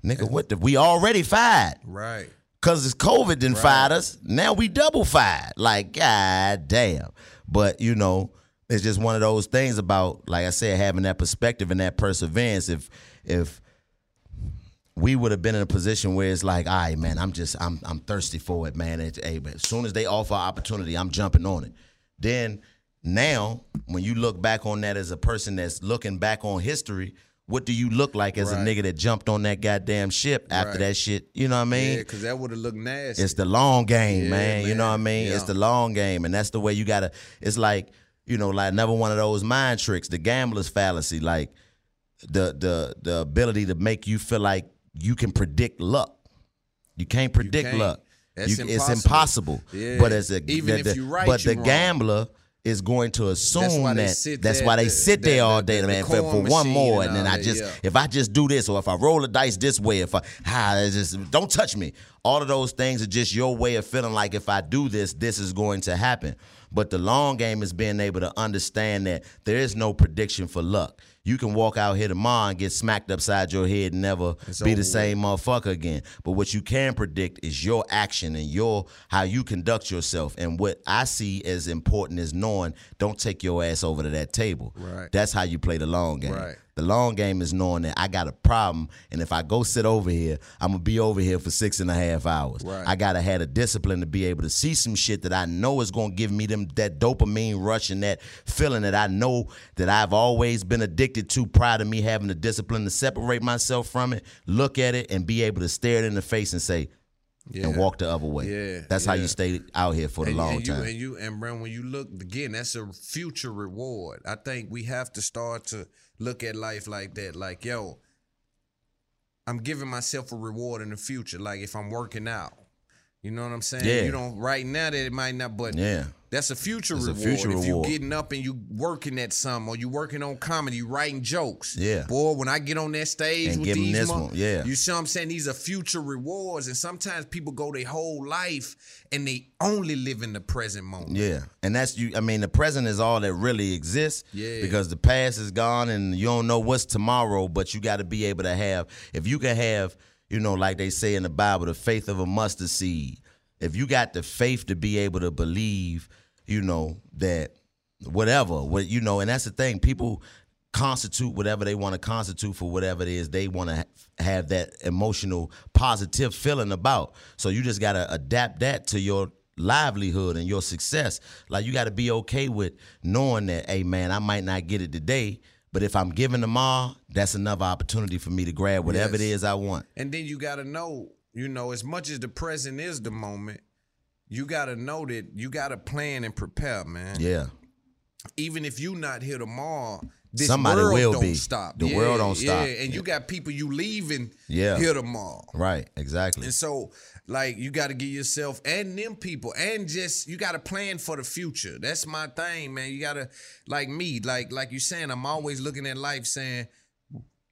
nigga, what the we already fired. Right. Cause it's COVID didn't fired us. Now we double fired. Like, god damn. But you know, it's just one of those things about, like I said, having that perspective and that perseverance. If if we would have been in a position where it's like, all right, man, I'm just I'm I'm thirsty for it, man. It's, hey, man, as soon as they offer opportunity, I'm jumping on it. Then now, when you look back on that as a person that's looking back on history, what do you look like as Right. a nigga that jumped on that goddamn ship after Right. that shit? You know what I mean? Yeah, because that would have looked nasty. It's the long game, Yeah, man. You know what I mean? It's the long game, and that's the way you gotta. It's like you know, like another one of those mind tricks, the gambler's fallacy, like the the the ability to make you feel like you can predict luck. You can't predict can't. luck. That's You- It's impossible. impossible. Yeah. But as a Even the- if the- you right, but the wrong. gambler is going to assume they that that's why they the- sit the- there all day, the man, for, for one more, and and then I just yeah. if I just do this or if I roll the dice this way, if I ah, just don't touch me. All of those things are just your way of feeling like if I do this, this is going to happen. But the long game is being able to understand that there is no prediction for luck. You can walk out here tomorrow and get smacked upside your head and never It's be the same motherfucker again. But what you can predict is your action and your how you conduct yourself. And what I see as important is knowing don't take your ass over to that table. Right. That's how you play the long game. Right. The long game is knowing that I got a problem, and if I go sit over here, I'm gonna be over here for six and a half hours. Right. I gotta have the discipline to be able to see some shit that I know is gonna give me them that dopamine rush and that feeling that I know that I've always been addicted to prior to me having the discipline to separate myself from it, look at it, and be able to stare it in the face and say, and walk the other way. Yeah, That's how you stay out here for the and, long and you, time. And you and Brent, when you look again, that's a future reward. I think we have to start to look at life like that. Like, yo, I'm giving myself a reward in the future. Like if I'm working out. You know what I'm saying? Yeah. You don't right now that it might not, but Yeah. That's a future a reward. future if you reward. getting up and you working at something or you working on comedy, you writing jokes. Yeah. Boy, when I get on that stage And with these this mo- one, yeah. You see what I'm saying? These are future rewards. And sometimes people go their whole life and they only live in the present moment. Yeah, and that's you. I mean, the present is all that really exists. Yeah. Because the past is gone, and you don't know what's tomorrow. But you got to be able to have. If you can have, you know, like they say in the Bible, the faith of a mustard seed. If you got the faith to be able to believe, you know that whatever, what you know, and that's the thing. People constitute whatever they want to constitute for whatever it is they want to ha- have that emotional positive feeling about. So you just got to adapt that to your livelihood and your success. Like you got to be okay with knowing that, hey man, I might not get it today, but if I'm giving tomorrow, that's another opportunity for me to grab whatever it Yes. is I want. And then you got to know, you know, as much as the present is the moment, you got to know that you got to plan and prepare, man. Yeah. Even if you not here tomorrow, this Somebody world will don't be. stop. The world don't stop. Yeah, and you got people you leaving Yeah. here tomorrow. Right, exactly. And so, like, you got to give yourself and them people, and just you got to plan for the future. That's my thing, man. You got to, like me, like like you saying, I'm always looking at life saying,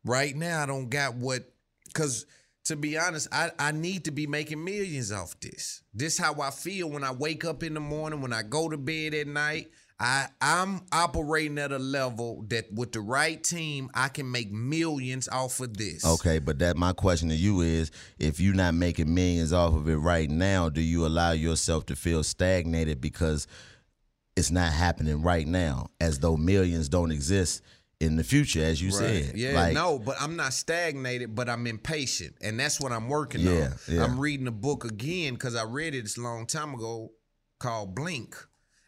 right now I don't got what, because to be honest, I I need to be making millions off this. This how I feel when I wake up in the morning, when I go to bed at night. I I'm operating at a level that with the right team, I can make millions off of this. Okay, but that my question to you is if you're not making millions off of it right now, do you allow yourself to feel stagnated because it's not happening right now, as though millions don't exist in the future, as you said? Yeah, Like, no, but I'm not stagnated, but I'm impatient, and that's what I'm working Yeah, on. yeah. I'm reading a book again because I read it this long time ago called Blink,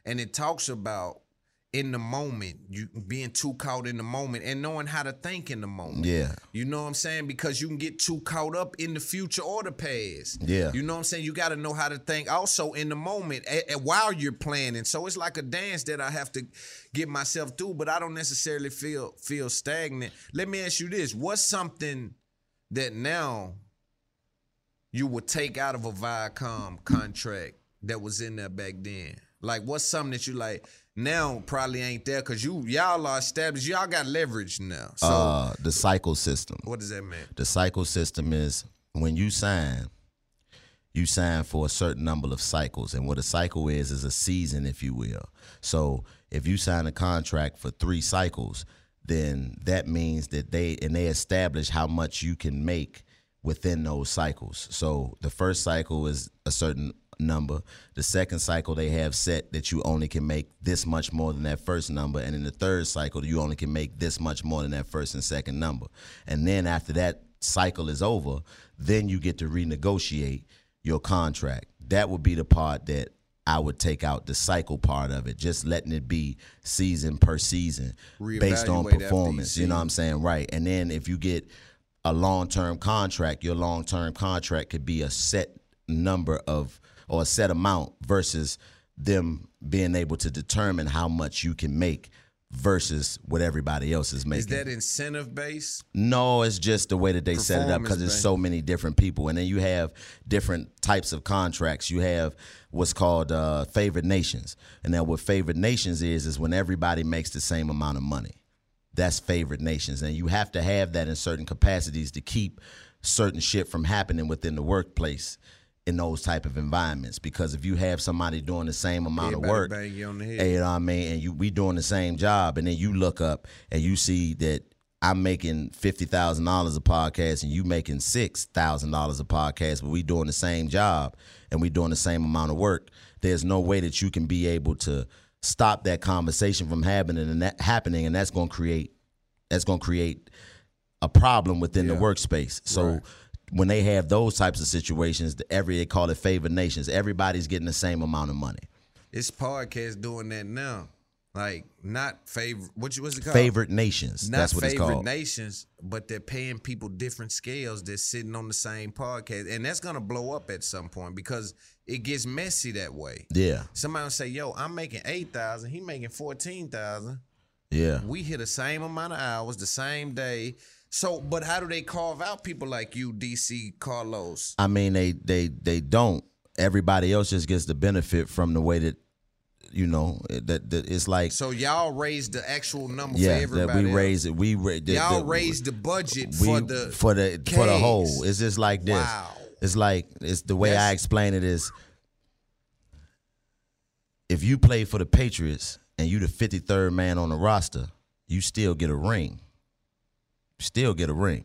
and it talks about in the moment you being too caught in the moment and knowing how to think in the moment. Yeah. You know what I'm saying? Because you can get too caught up in the future or the past. Yeah. You know what I'm saying? You got to know how to think also in the moment a- a- while you're planning. So it's like a dance that I have to get myself through, but I don't necessarily feel feel stagnant. Let me ask you this: What's something that now you would take out of a Viacom contract that was in there back then? Like, what's something that you like now probably ain't there because you y'all are established, y'all got leverage now. So uh, the cycle system. what does that mean? The cycle system is when you sign, you sign for a certain number of cycles. And what a cycle is, is a season, if you will. So if you sign a contract for three cycles, then that means that they, and they establish how much you can make within those cycles. So the first cycle is a certain number. The second cycle they have set that you only can make this much more than that first number, and in the third cycle you only can make this much more than that first and second number. And then after that cycle is over, then you get to renegotiate your contract. That would be the part that I would take out the cycle part of it, just letting it be season per season based on performance. You know what I'm saying? Right. And then if you get a long term contract, your long term contract could be a set number of or a set amount versus them being able to determine how much you can make versus what everybody else is making. Is that incentive based? No, it's just the way that they set it up because there's so many different people, and then you have different types of contracts. You have what's called uh, favored nations, and then what favored nations is is when everybody makes the same amount of money. That's favored nations, and you have to have that in certain capacities to keep certain shit from happening within the workplace in those type of environments. Because if you have somebody doing the same amount Everybody of work, bang you on the head. Hey, you know what I mean? And you we doing the same job, and then you look up and you see that I'm making fifty thousand dollars a podcast, and you making six thousand dollars a podcast, but we doing the same job and we doing the same amount of work. There's no way that you can be able to stop that conversation from happening and that happening, and that's going to create that's going to create a problem within the workspace. So. When they have those types of situations, the every they call it favored nations. Everybody's getting the same amount of money. It's podcast doing that now. Like not favorite. What you what's it called? Favorite nations. Not That's what it's favorite called. nations, but they're paying people different scales. They're sitting on the same podcast, and that's gonna blow up at some point because it gets messy that way. Yeah. Somebody will say, "Yo, I'm making eight thousand. He making fourteen thousand. Yeah. We hit the same amount of hours, the same day. So, but how do they carve out people like you, DC Karlous? I mean, they they they don't. Everybody else just gets the benefit from the way that you know that, that it's like So y'all raised the actual number for yeah everybody. that we else. raise it. We ra- the, y'all raised the budget we, for the for the for the whole. It's just like this. Wow. It's like it's the way I explain it is. If you play for the Patriots and you the fifty third man on the roster, you still get a ring. Still get a ring.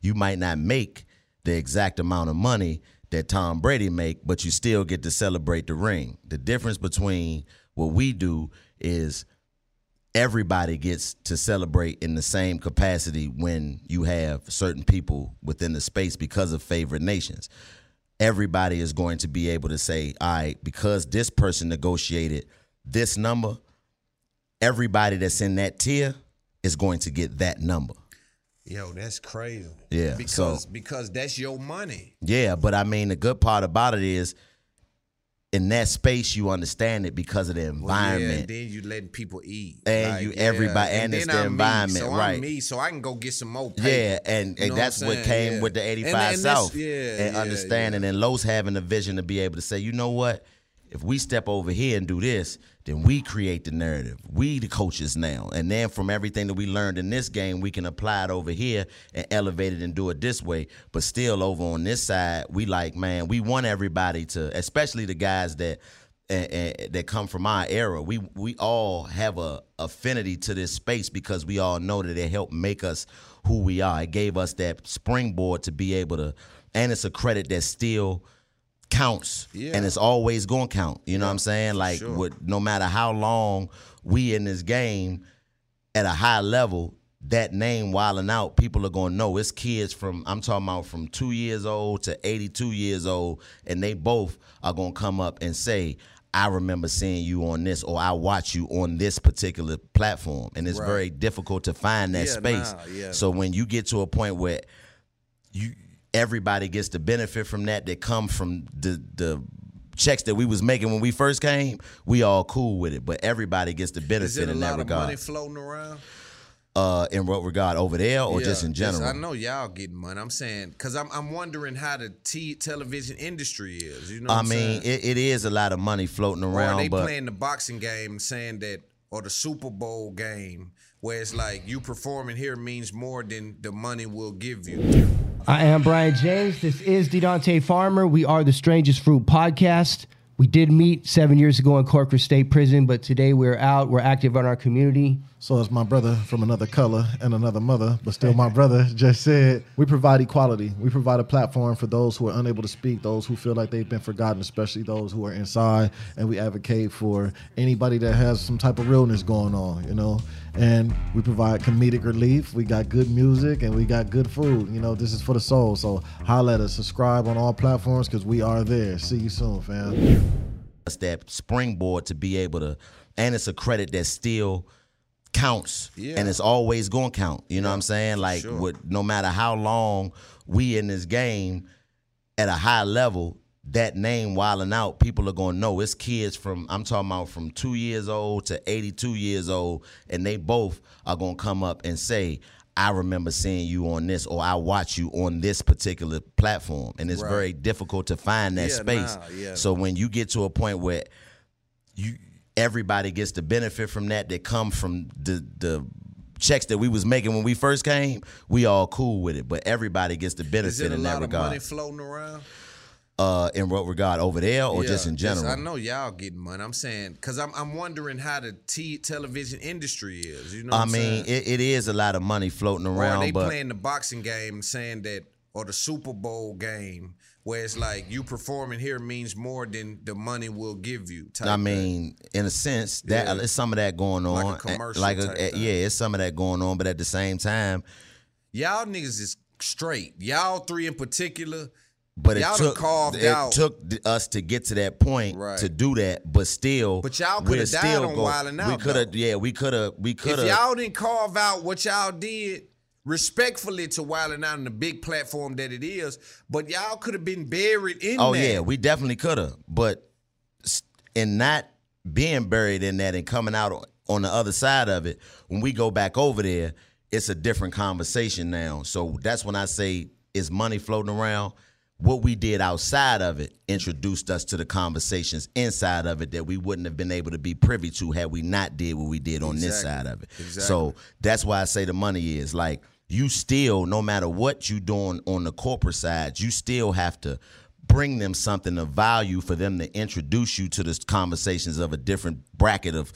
You might not make the exact amount of money that Tom Brady make, but you still get to celebrate the ring. The difference between what we do is everybody gets to celebrate in the same capacity when you have certain people within the space because of favorite nations. Everybody is going to be able to say, all right, because this person negotiated this number, everybody that's in that tier is going to get that number. Yo, that's crazy. Yeah, Because so- because that's your money. Yeah, but I mean, the good part about it is in that space, you understand it because of the Well, environment. yeah, and then you letting people eat. And you- everybody- and then it's the I'm environment, me, so right. I'm me, so I can go get some more paper. Yeah, and, and that's I'm what came Yeah. with the 85 and South. yeah, and yeah, understanding and Los having a vision to be able to say, you know what? If we step over here and do this, then we create the narrative. We the coaches now. And then from everything that we learned in this game, we can apply it over here and elevate it and do it this way. But still over on this side, we like, man, we want everybody to, especially the guys that and, and that come from our era. We we all have a affinity to this space because we all know that it helped make us who we are. It gave us that springboard to be able to, and it's a credit that still counts, Yeah. and it's always gonna count. You know what I'm saying? Like, sure. with, no matter how long we in this game at a high level. That name Wild 'N Out, people are gonna know it's kids from I'm talking about from two years old to 82 years old, and they both are gonna come up and say, I remember seeing you on this, or I watch you on this particular platform. And it's Right. very difficult to find that Yeah, space. nah, yeah. So when you get to a point where you everybody gets the benefit from that that come from the the checks that we was making when we first came, we all cool with it. But everybody gets the Is benefit it a in that lot of money floating around? Uh, in what regard over there or Yeah, just in general? I know y'all getting money. I'm saying because I'm I'm wondering how the t- television industry is. You know, what I mean, it, it is a lot of money floating around. or are they but playing the boxing game, saying that, or the Super Bowl game, where it's like you performing here means more than the money will give you. I am Brian James. This is DeDonte Farmer. We are the Strangest Fruit podcast. We did meet seven years ago in Corcoran State Prison, but today we're out. We're active in our community. So as my brother from another color and another mother, but still my brother just said, we provide equality. We provide a platform for those who are unable to speak, those who feel like they've been forgotten, especially those who are inside, and we advocate for anybody that has some type of realness going on, you know. And we provide comedic relief. We got good music and we got good food. You know, this is for the soul. So holla at us, subscribe on all platforms because we are there. See you soon, fam. It's that springboard to be able to, and it's a credit that still counts Yeah. and it's always going to count. You know what I'm saying? Like, sure. with, no matter how long we in this game at a high level, that name Wild 'N Out, people are going to know. It's kids from, I'm talking about from two years old to 82 years old, and they both are going to come up and say, I remember seeing you on this, or I watch you on this particular platform. And it's Right. very difficult to find that Yeah, space. nah, yeah. So when you get to a point where you everybody gets the benefit from that that come from the the checks that we was making when we first came, we all cool with it. But everybody gets the benefit in that of money floating around? Uh, in what regard over there, or Yeah, just in general? I know y'all getting money. I'm saying because I'm I'm wondering how the t- television industry is. You know, what I mean, it, it is a lot of money floating or around, are they but playing the boxing game, saying that, or the Super Bowl game, where it's like you performing here means more than the money will give you. I thing. mean, in a sense, that Yeah. it's some of that going on. Like a commercial Like a- eh, thing. yeah, it's some of that going on. But at the same time, y'all niggas is straight. Y'all three in particular. But y'all it took carved it out. took us to get to that point to do that. But still, But y'all coulda died still on Wildin' We Out, could have, yeah, we could have, we could have. If y'all didn't carve out what y'all did respectfully to Wild 'N Out on the big platform that it is, but y'all could have been buried in Oh that. yeah, we definitely could have, but in not being buried in that and coming out on- on the other side of it, when we go back over there, it's a different conversation now. So that's when I say is money floating around. What we did outside of it introduced us to the conversations inside of it that we wouldn't have been able to be privy to had we not did what we did on this side of it. Exactly. So that's why I say the money is like you still, no matter what you're doing on the corporate side, you still have to bring them something of value for them to introduce you to the conversations of a different bracket of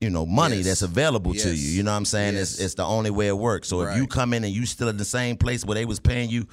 you know money Yes. that's available to you. You know what I'm saying? It's Yes. it's the only way it works. So if you come in and you still in the same place where they was paying you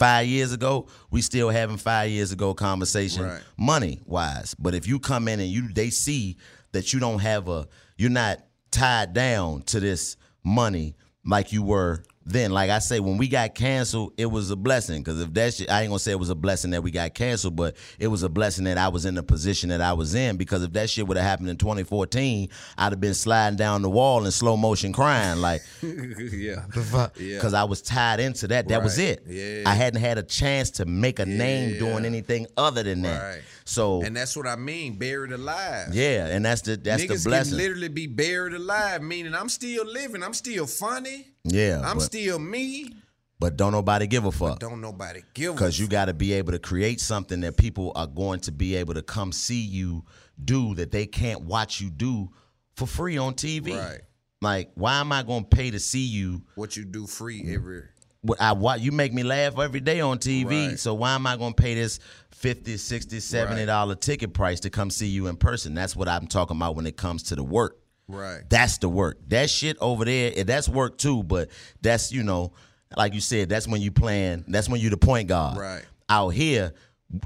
five years ago, we still having five years ago conversation Right. money wise. But if you come in and you they see that you don't have a you're not tied down to this money like you were then. Like I say, when we got canceled, it was a blessing. Cause if that shit I ain't gonna say it was a blessing that we got canceled, but it was a blessing that I was in the position that I was in. Because if that shit would have happened in 2014, I'd have been sliding down the wall in slow motion crying. Like yeah. Yeah. because I was tied into that. That was it. Yeah. I hadn't had a chance to make a name doing anything other than that. Right. So And that's what I mean, buried alive. yeah, and that's the that's Niggas the blessing. can literally be buried alive, meaning I'm still living, I'm still funny, yeah, I'm but, still me, but don't nobody give a fuck. don't nobody give a Because you got to be able to create something that people are going to be able to come see you do that they can't watch you do for free on TV. Right. Like, why am I going to pay to see you? what you do free every What I what you make me laugh every day on TV. Right. So why am I going to pay this 50, 60, 70 dollar ticket price to come see you in person? That's what I'm talking about when it comes to the work. Right. That's the work. That shit over there, that's work too, but that's, you know, like you said, that's when you playing, that's when you the point guard. Right. Out here,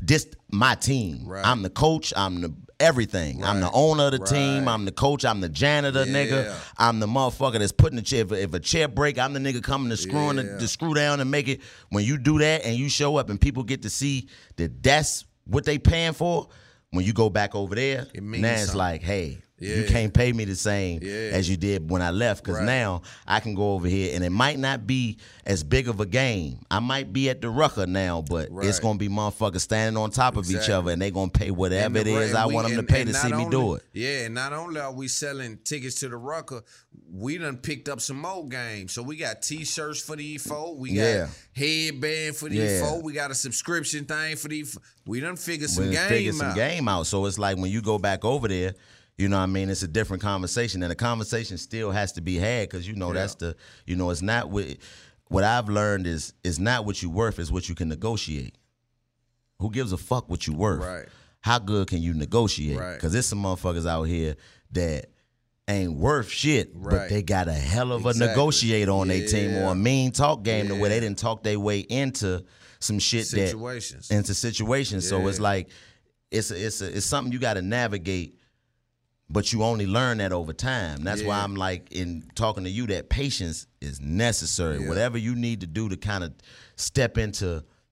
this my team. Right. I'm the coach, I'm the everything. I'm the owner of the team, I'm the coach, I'm the janitor, nigga. I'm the motherfucker that's putting the chair. If, if a chair break, I'm the nigga coming to the, Yeah. the screw down and make it. When you do that and you show up and people get to see that that's what they paying for, when you go back over there, means now it's something. like, hey, you can't pay me the same Yeah. as you did when I left. Because Right. now I can go over here and it might not be as big of a game. I might be at the rucker now, but it's gonna be motherfuckers standing on top of each other and they gonna pay whatever And it the- is I we- want them and- to pay and to see me do it. Yeah, and not only are we selling tickets to the Rucker, we done picked up some more games. So we got T-shirts for the E4, we got Yeah. headband for the Yeah. E4, we got a subscription thing for the E4. We done figured some When game it figure some out. game out. So it's like when you go back over there, you know what I mean? It's a different conversation. And the conversation still has to be had because you know Yeah. that's the you know, it's not what what I've learned is is not what you worth, is what you can negotiate. Who gives a fuck what you worth? Right. How good can you negotiate? Right. Because there's some motherfuckers out here that ain't worth shit, but they got a hell of a Exactly. negotiator on their team or a mean talk game to where they didn't talk their way into some shit Situations. that into situations. So it's like it's a, it's a, it's something you got to navigate, but you only learn that over time. That's why I'm like in talking to you that patience is necessary. Whatever you need to do to kind of step into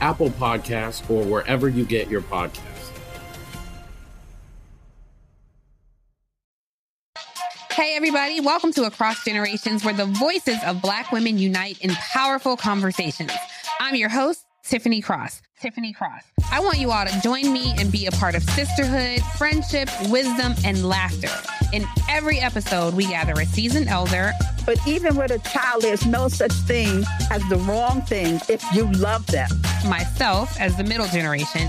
Apple Podcasts, or wherever you get your podcasts. Hey, everybody, welcome to Across Generations, where the voices of Black women unite in powerful conversations. I'm your host, Tiffany Cross. Tiffany Cross. I want you all to join me and be a part of sisterhood, friendship, wisdom, and laughter. In every episode, we gather a seasoned elder. But even with a child, there's no such thing as the wrong thing if you love them. Myself, as the middle generation.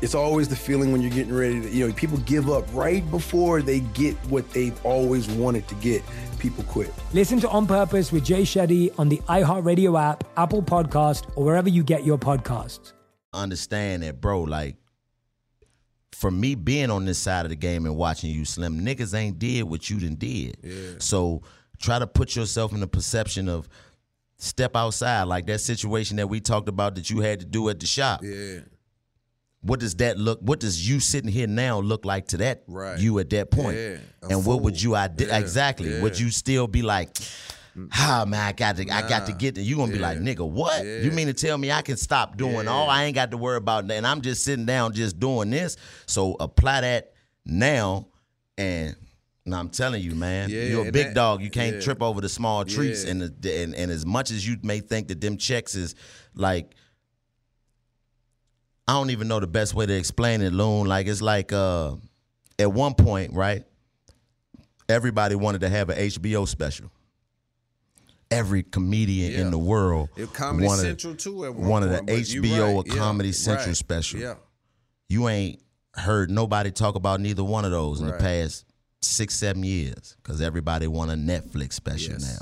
It's always the feeling when you're getting ready to, you know, people give up right before they get what they've always wanted to get. People quit. Listen to On Purpose with Jay Shetty on the iHeartRadio app, Apple Podcast, or wherever you get your podcasts. understand that, bro, like for me being on this side of the game and watching you, Slim, niggas ain't did what you done did. Yeah. So try to put yourself in the perception of step outside, like that situation that we talked about that you had to do at the shop. Yeah. What does that look? What does you sitting here now look like to that Right. you at that point? Yeah, and what would you ide- Yeah, exactly? Would you still be like, ah man, I got to, I got to get there. You gonna be like, nigga, what? You mean to tell me I can stop doing Yeah. all? I ain't got to worry about that, and I'm just sitting down just doing this. So apply that now, and. I'm telling you, man. Yeah, You're a big that- dog. You can't yeah. trip over the small treats. Yeah. And, the, and and as much as you may think that them checks is like I don't even know the best way to explain it, Loon. Like it's like uh at one point, right? Everybody wanted to have an HBO special. Every comedian Yeah. in the world It Comedy wanted, Central too at one wanted an HBO right, or yeah, Comedy Central right, special. yeah. You ain't heard nobody talk about neither one of those in the past six, seven years because everybody want a Netflix special now.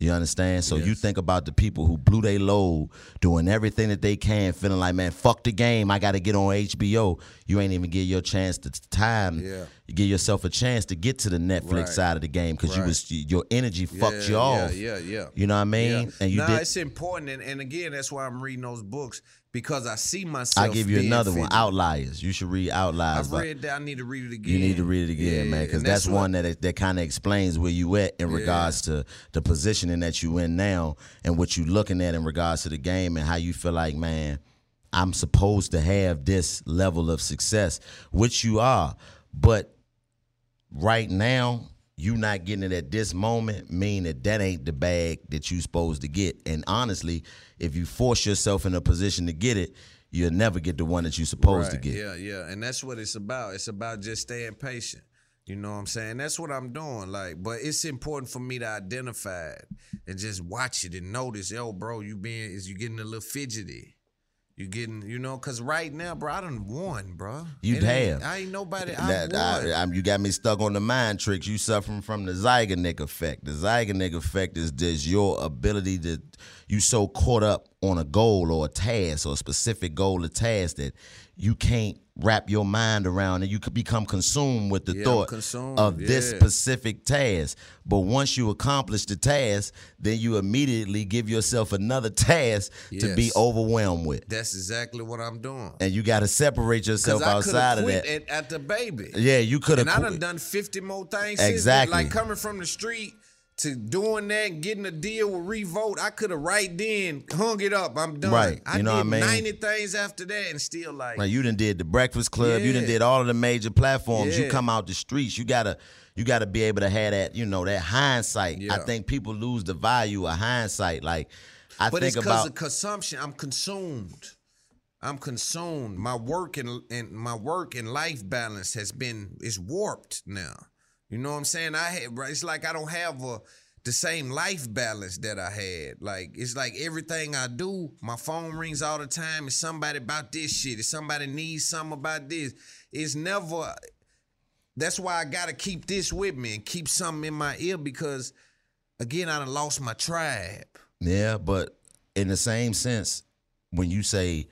You understand? So you think about the people who blew their load, doing everything that they can, feeling like, man, fuck the game. I got to get on HBO. You ain't even get your chance to time. Yeah. You give yourself a chance to get to the Netflix Right. side of the game because you was your energy fucked you yeah, off. Yeah, yeah, You know what I mean? Yeah. And you nah, did. it's important, and, and again, that's why I'm reading those books because I see myself. I give you another one. Outliers. You should read Outliers. I've read that. I need to read it again. You need to read it again, Yeah, man, because that's, that's one that that kind of explains where you at in Yeah. regards to the positioning that you in now and what you looking at in regards to the game and how you feel like, man, I'm supposed to have this level of success, which you are, but right now you not getting it at this moment mean that that ain't the bag that you supposed to get and honestly if you force yourself in a position to get it you'll never get the one that you supposed Right, to get Yeah, yeah. And that's what it's about. It's about just staying patient. You know what I'm saying? That's what I'm doing. Like, but it's important for me to identify it and just watch it and notice, yo, bro, you being is you getting a little fidgety. You getting, you know, cause right now, bro, I done won, bro. You It ain't- have. I ain't nobody. I That, won. I, I'm- you got me stuck on the mind tricks. You suffering from the Zeigarnik effect. The Zeigarnik effect is just your ability to you so caught up on a goal or a task or a specific goal or task that you can't wrap your mind around and you could become consumed with the Yeah, thought of this specific task. But once you accomplish the task, then you immediately give yourself another task to be overwhelmed with. That's exactly what I'm doing. And you got to separate yourself outside of that. At, at the baby. Yeah, you coulda And I done done 50 more things. Exactly. Like coming from the street to doing that and getting a deal with Revolt, I could have right then hung it up. I'm done. Right. I You know did what I mean? 90 things after that and still like. Like you done did the Breakfast Club, you done Yeah. did all of the major platforms. You come out the streets, you gotta you gotta be able to have that, you know, that hindsight. I think people lose the value of hindsight. Like I but think it's because about of consumption. I'm consumed. I'm consumed. My work and, and my work and life balance has been is warped now. You know what I'm saying? I had it's like I don't have a the same life balance that I had. Like it's like everything I do, my phone rings all the time. It's somebody about this shit. If somebody needs something about this, it's never. That's why I gotta keep this with me and keep something in my ear because, again, I done lost my tribe. Yeah, but in the same sense, when you say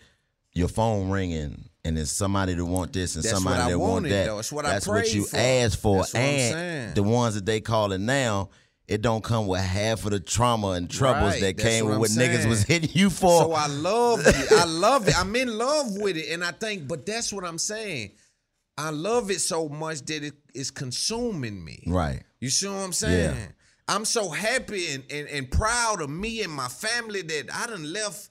your phone ringing and there's somebody that want this and That's somebody I that want that, though. It's what I that's what prayed you for. asked for. What and saying. the ones that they call it now, it don't come with half of the trauma and troubles Right, that that's came with I'm what niggas was hitting you for. So I love it. I love it. I'm in love with it. And I think, but that's what I'm saying. I love it so much that it is consuming me. right. You see what I'm saying? Yeah. I'm so happy and, and, and proud of me and my family that I done left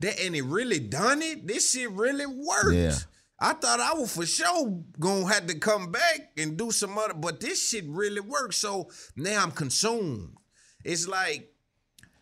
that and it really done it. This shit really worked. Yeah. I thought I was for sure gonna have to come back and do some other, but this shit really worked. So now I'm consumed. It's like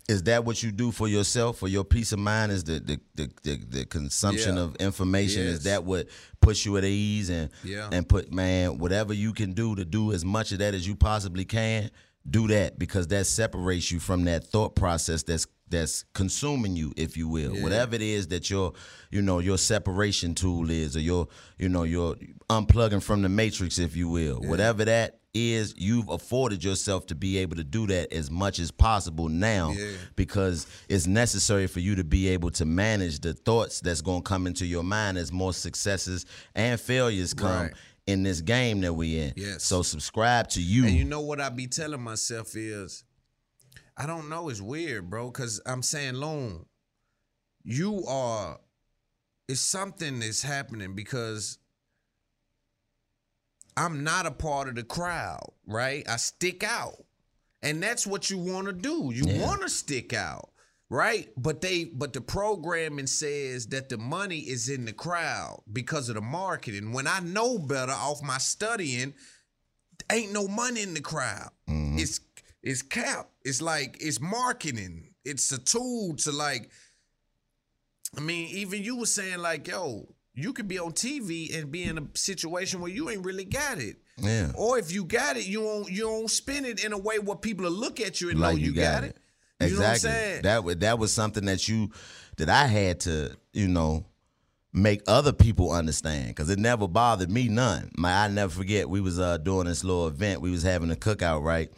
Is that what you do for yourself, for your peace of mind? Is the the the, the, the consumption Yeah. of information? Yes. Is that what puts you at ease and Yeah. and put man whatever you can do to do as much of that as you possibly can? Do that because that separates you from that thought process that's that's consuming you, if you will. Yeah. Whatever it is that your you know your separation tool is, or your you know your unplugging from the matrix, if you will. Whatever that is you've afforded yourself to be able to do that as much as possible now Yeah. because it's necessary for you to be able to manage the thoughts that's going to come into your mind as more successes and failures come Right. in this game that we in. Yes. So subscribe to you. And you know what I be telling myself is, I don't know, it's weird, bro, because I'm saying, Loon, you are, it's something that's happening because I'm not a part of the crowd, right? I stick out. And that's what you want to do. You Yeah. want to stick out, right? But they but the programming says that the money is in the crowd because of the marketing. When I know better off my studying, ain't no money in the crowd. Mm-hmm. It's it's cap. It's like it's marketing. It's a tool to like. I mean, even you were saying like, yo, you could be on TV and be in a situation where you ain't really got it. Yeah. Or if you got it, you don't you don't spend it in a way where people will look at you and like know you, got, it. You Exactly. know what I'm saying? That was that was something that you that I had to, you know, make other people understand because it never bothered me none. My I never forget we was uh doing this little event. We was having a cookout, right?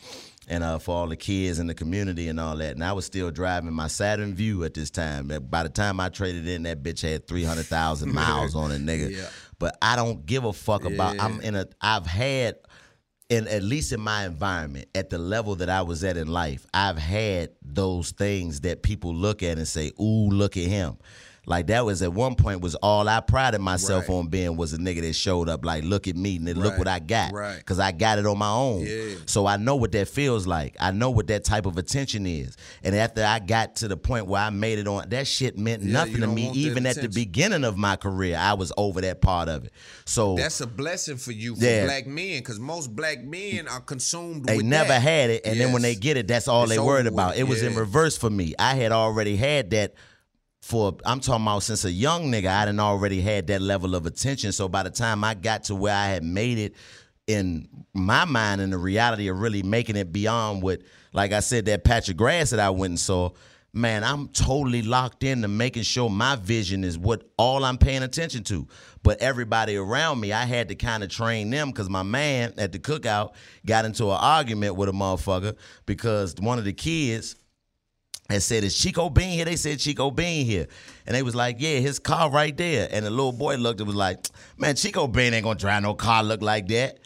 And uh, for all the kids in the community and all that, and I was still driving my Saturn Vue at this time. By the time I traded in, that bitch had three hundred thousand miles on it, nigga. Yeah. But I don't give a fuck about. I'm in a. I've had in at least in my environment, at the level that I was at in life, I've had those things that people look at and say, "Ooh, look at him." Like that was at one point was all I prided myself Right. on being was a nigga that showed up like, "Look at me, and look what I got," Right. because I got it on my own. Yeah. So I know what that feels like. I know what that type of attention is. And after I got to the point where I made it on, that shit meant Yeah, nothing to me. Even at the beginning of my career, I was over that part of it. So That's a blessing for you, for Yeah. black men, because most black men are consumed they never that. had it, and then when they get it, that's all It's they worried with. about. It was in reverse for me. I had already had that for I'm talking about since a young nigga. I didn't already had that level of attention. So by the time I got to where I had made it in my mind and the reality of really making it beyond what, like I said, that patch of grass that I went and saw. Man, I'm totally locked into making sure my vision is what all I'm paying attention to. But everybody around me, I had to kind of train them because my man at the cookout got into an argument with a motherfucker because one of the kids and said, Is Chico Bean here? They said Chico Bean here. And they was like, Yeah, his car right there. And the little boy looked and was like, Man, Chico Bean ain't gonna drive no car look like that.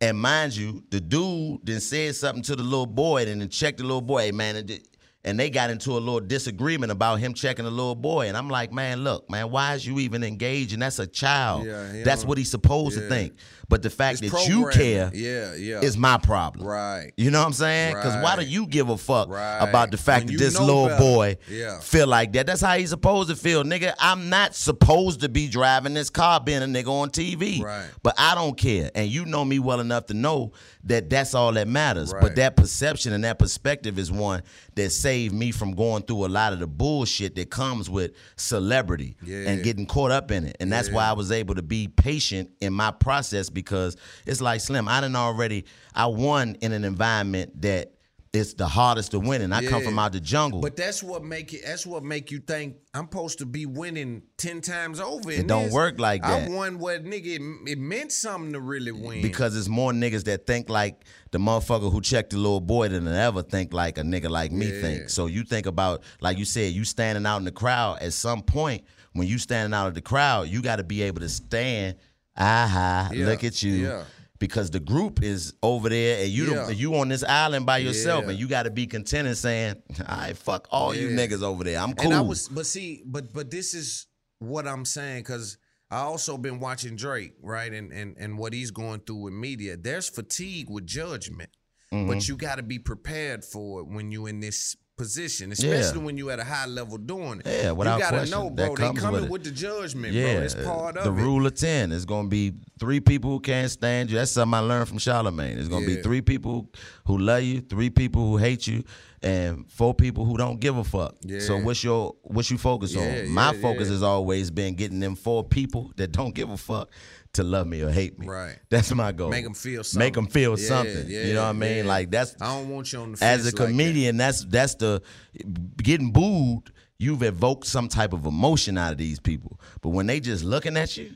And mind you, the dude then said something to the little boy and then checked the little boy, hey man, and they got into a little disagreement about him checking the little boy. And I'm like, man, look, man, why is you even engaging? That's a child. Yeah, That's what he's supposed to think. But the fact It's that you care Yeah, yeah. is my problem. Right. You know what I'm saying? Because why do you give a fuck Right. about the fact When that this little better. boy Yeah. feel like that? That's how he's supposed to feel, nigga. I'm not supposed to be driving this car, being a nigga on TV. Right. But I don't care, and you know me well enough to know that that's all that matters. Right. But that perception and that perspective is one that saved me from going through a lot of the bullshit that comes with celebrity Yeah. and getting caught up in it. And that's why I was able to be patient in my process because it's like Slim. I didn't already. I won in an environment that it's the hardest to win, and I come from out the jungle. But that's what make it. That's what make you think I'm supposed to be winning ten times over. It don't this. work like that. I won what nigga. It, it meant something to really win. because it's more niggas that think like the motherfucker who checked the little boy than ever think like a nigga like me Yeah. think. So you think about like you said, you standing out in the crowd. At some point, when you standing out of the crowd, you got to be able to stand. Ah, Aha! Yeah. Look at you. Yeah. Because the group is over there, and you Yeah. you on this island by yourself, Yeah. and you got to be content and saying, "All right, fuck all you niggas over there. I'm cool." And I was, but see, but but this is what I'm saying because I also been watching Drake, right, and and and what he's going through with media. There's fatigue with judgment, Mhm. but you got to be prepared for it when you in this position, especially when you at a high level doing it. Yeah, without you gotta question. know, That bro. They comes coming with with, it. the judgment, yeah, bro. It's part of the it. rule of ten is going to be three people who can't stand you. That's something I learned from Charlemagne. It's going to Yeah. be three people who love you, three people who hate you, and four people who don't give a fuck. So what's your what you focus Yeah, on? My focus yeah. has always been getting them four people that don't give a fuck to love me or hate me. Right. That's my goal. Make 'em feel something. Make them feel Yeah, something. yeah, you know what I mean? yeah. Like that's I don't want you on the as a like that. comedian, that's that's the getting booed. You've evoked some type of emotion out of these people, but when they just looking at you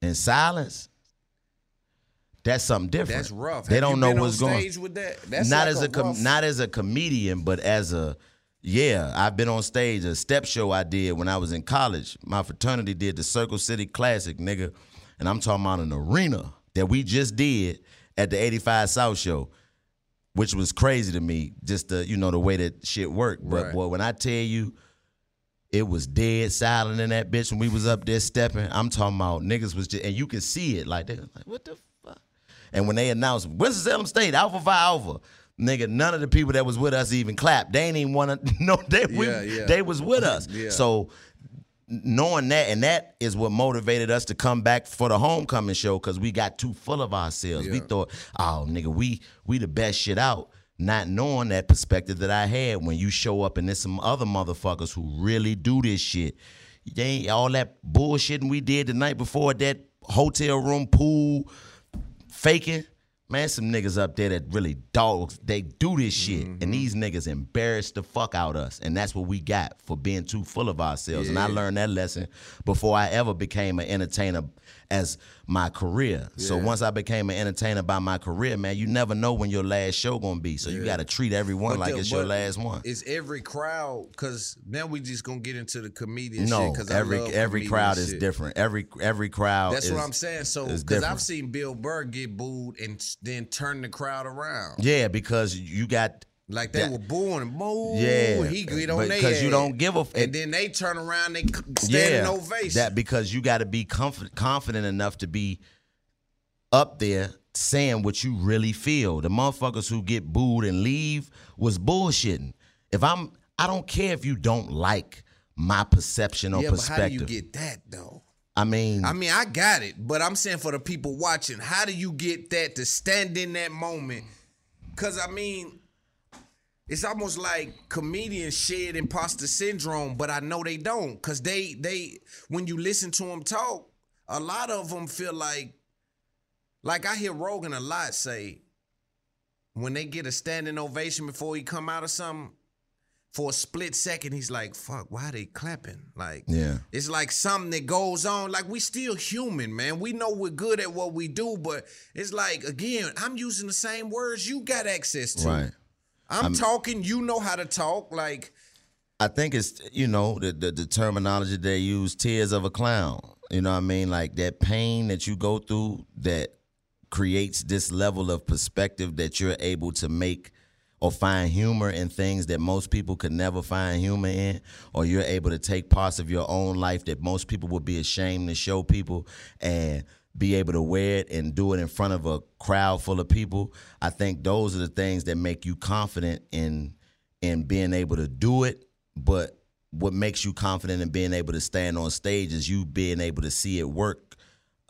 in silence, that's something different. That's rough. They Have don't know what's going. with that? That's not like as a a, com- rough- not as a comedian, but as a yeah. I've been on stage a step show I did when I was in college. My fraternity did the Circle City Classic, nigga, and I'm talking about an arena that we just did at the 85 South show. Which was crazy to me, just the you know the way that shit worked. But Right. boy, when I tell you, it was dead silent in that bitch when we was up there stepping. I'm talking about niggas was just, and you can see it like they was like, what the fuck? And when they announced Winston Salem State Alpha Phi Alpha, nigga, none of the people that was with us even clapped. They ain't even want to know they we, Yeah, yeah. they was with us. Yeah. So knowing that, and that is what motivated us to come back for the homecoming show because we got too full of ourselves. We thought, oh nigga, we we the best shit out. Not knowing that perspective that I had when you show up and there's some other motherfuckers who really do this shit. They ain't all that bullshitting we did the night before that hotel room pool faking. Man, some niggas up there that really dogs, they do this shit. Mm-hmm. And these niggas embarrass the fuck out us. And that's what we got for being too full of ourselves. And I learned that lesson before I ever became an entertainer as my career. So once I became an entertainer by my career, man, you never know when your last show gonna be. So you gotta treat everyone But like the- it's your last one. Is every crowd? Because now we just gonna get into the comedian No, shit. Every every crowd is different. Every every crowd That's is, what I'm saying. So, is because I've seen Bill Burr get booed and then turn the crowd around. Yeah, because you got Like they that- were booing and boo. Yeah, he get on but- their 'cause you don't give a f- And then they turn around, they stand in ovation. That because you got to be comf- confident enough to be up there saying what you really feel. The motherfuckers who get booed and leave was bullshitting. If I'm, I don't care if you don't like my perception or yeah, but how do you get that though? I mean, I mean, I got it, but I'm saying for the people watching, how do you get that to stand in that moment? Cause I mean, it's almost like comedians shed imposter syndrome, but I know they don't. Cause they they when you listen to them talk, a lot of them feel like like I hear Rogan a lot say when they get a standing ovation before he come out of something, for a split second, he's like, fuck, why they clapping? Like yeah. it's like something that goes on. Like we still human, man. We know we're good at what we do, but it's like again, I'm using the same words you got access to. Right. I'm, I'm- talking, you know how to talk. Like I think it's you know the, the the terminology they use tears of a clown. You know what I mean? Like that pain that you go through that creates this level of perspective that you're able to make or find humor in things that most people could never find humor in or you're able to take parts of your own life that most people would be ashamed to show people and be able to wear it and do it in front of a crowd full of people. I think those are the things that make you confident in in being able to do it, but what makes you confident in being able to stand on stage is you being able to see it work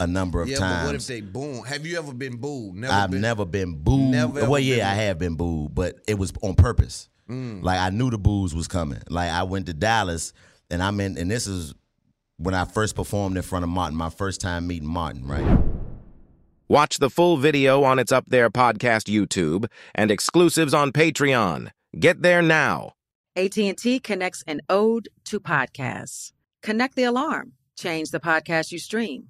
a number of yeah, times. but what if they boom? Have you ever been booed? Never I've been. never been booed. Never, well, yeah, been I have been booed, but it was on purpose. Mm. Like I knew the boos was coming. Like I went to Dallas, and I'm in, and this is when I first performed in front of Martin. My first time meeting Martin, right? Watch the full video on its Up There podcast YouTube and exclusives on Patreon. Get there now. AT&T connects an ode to podcasts. Connect the alarm. Change the podcast you stream.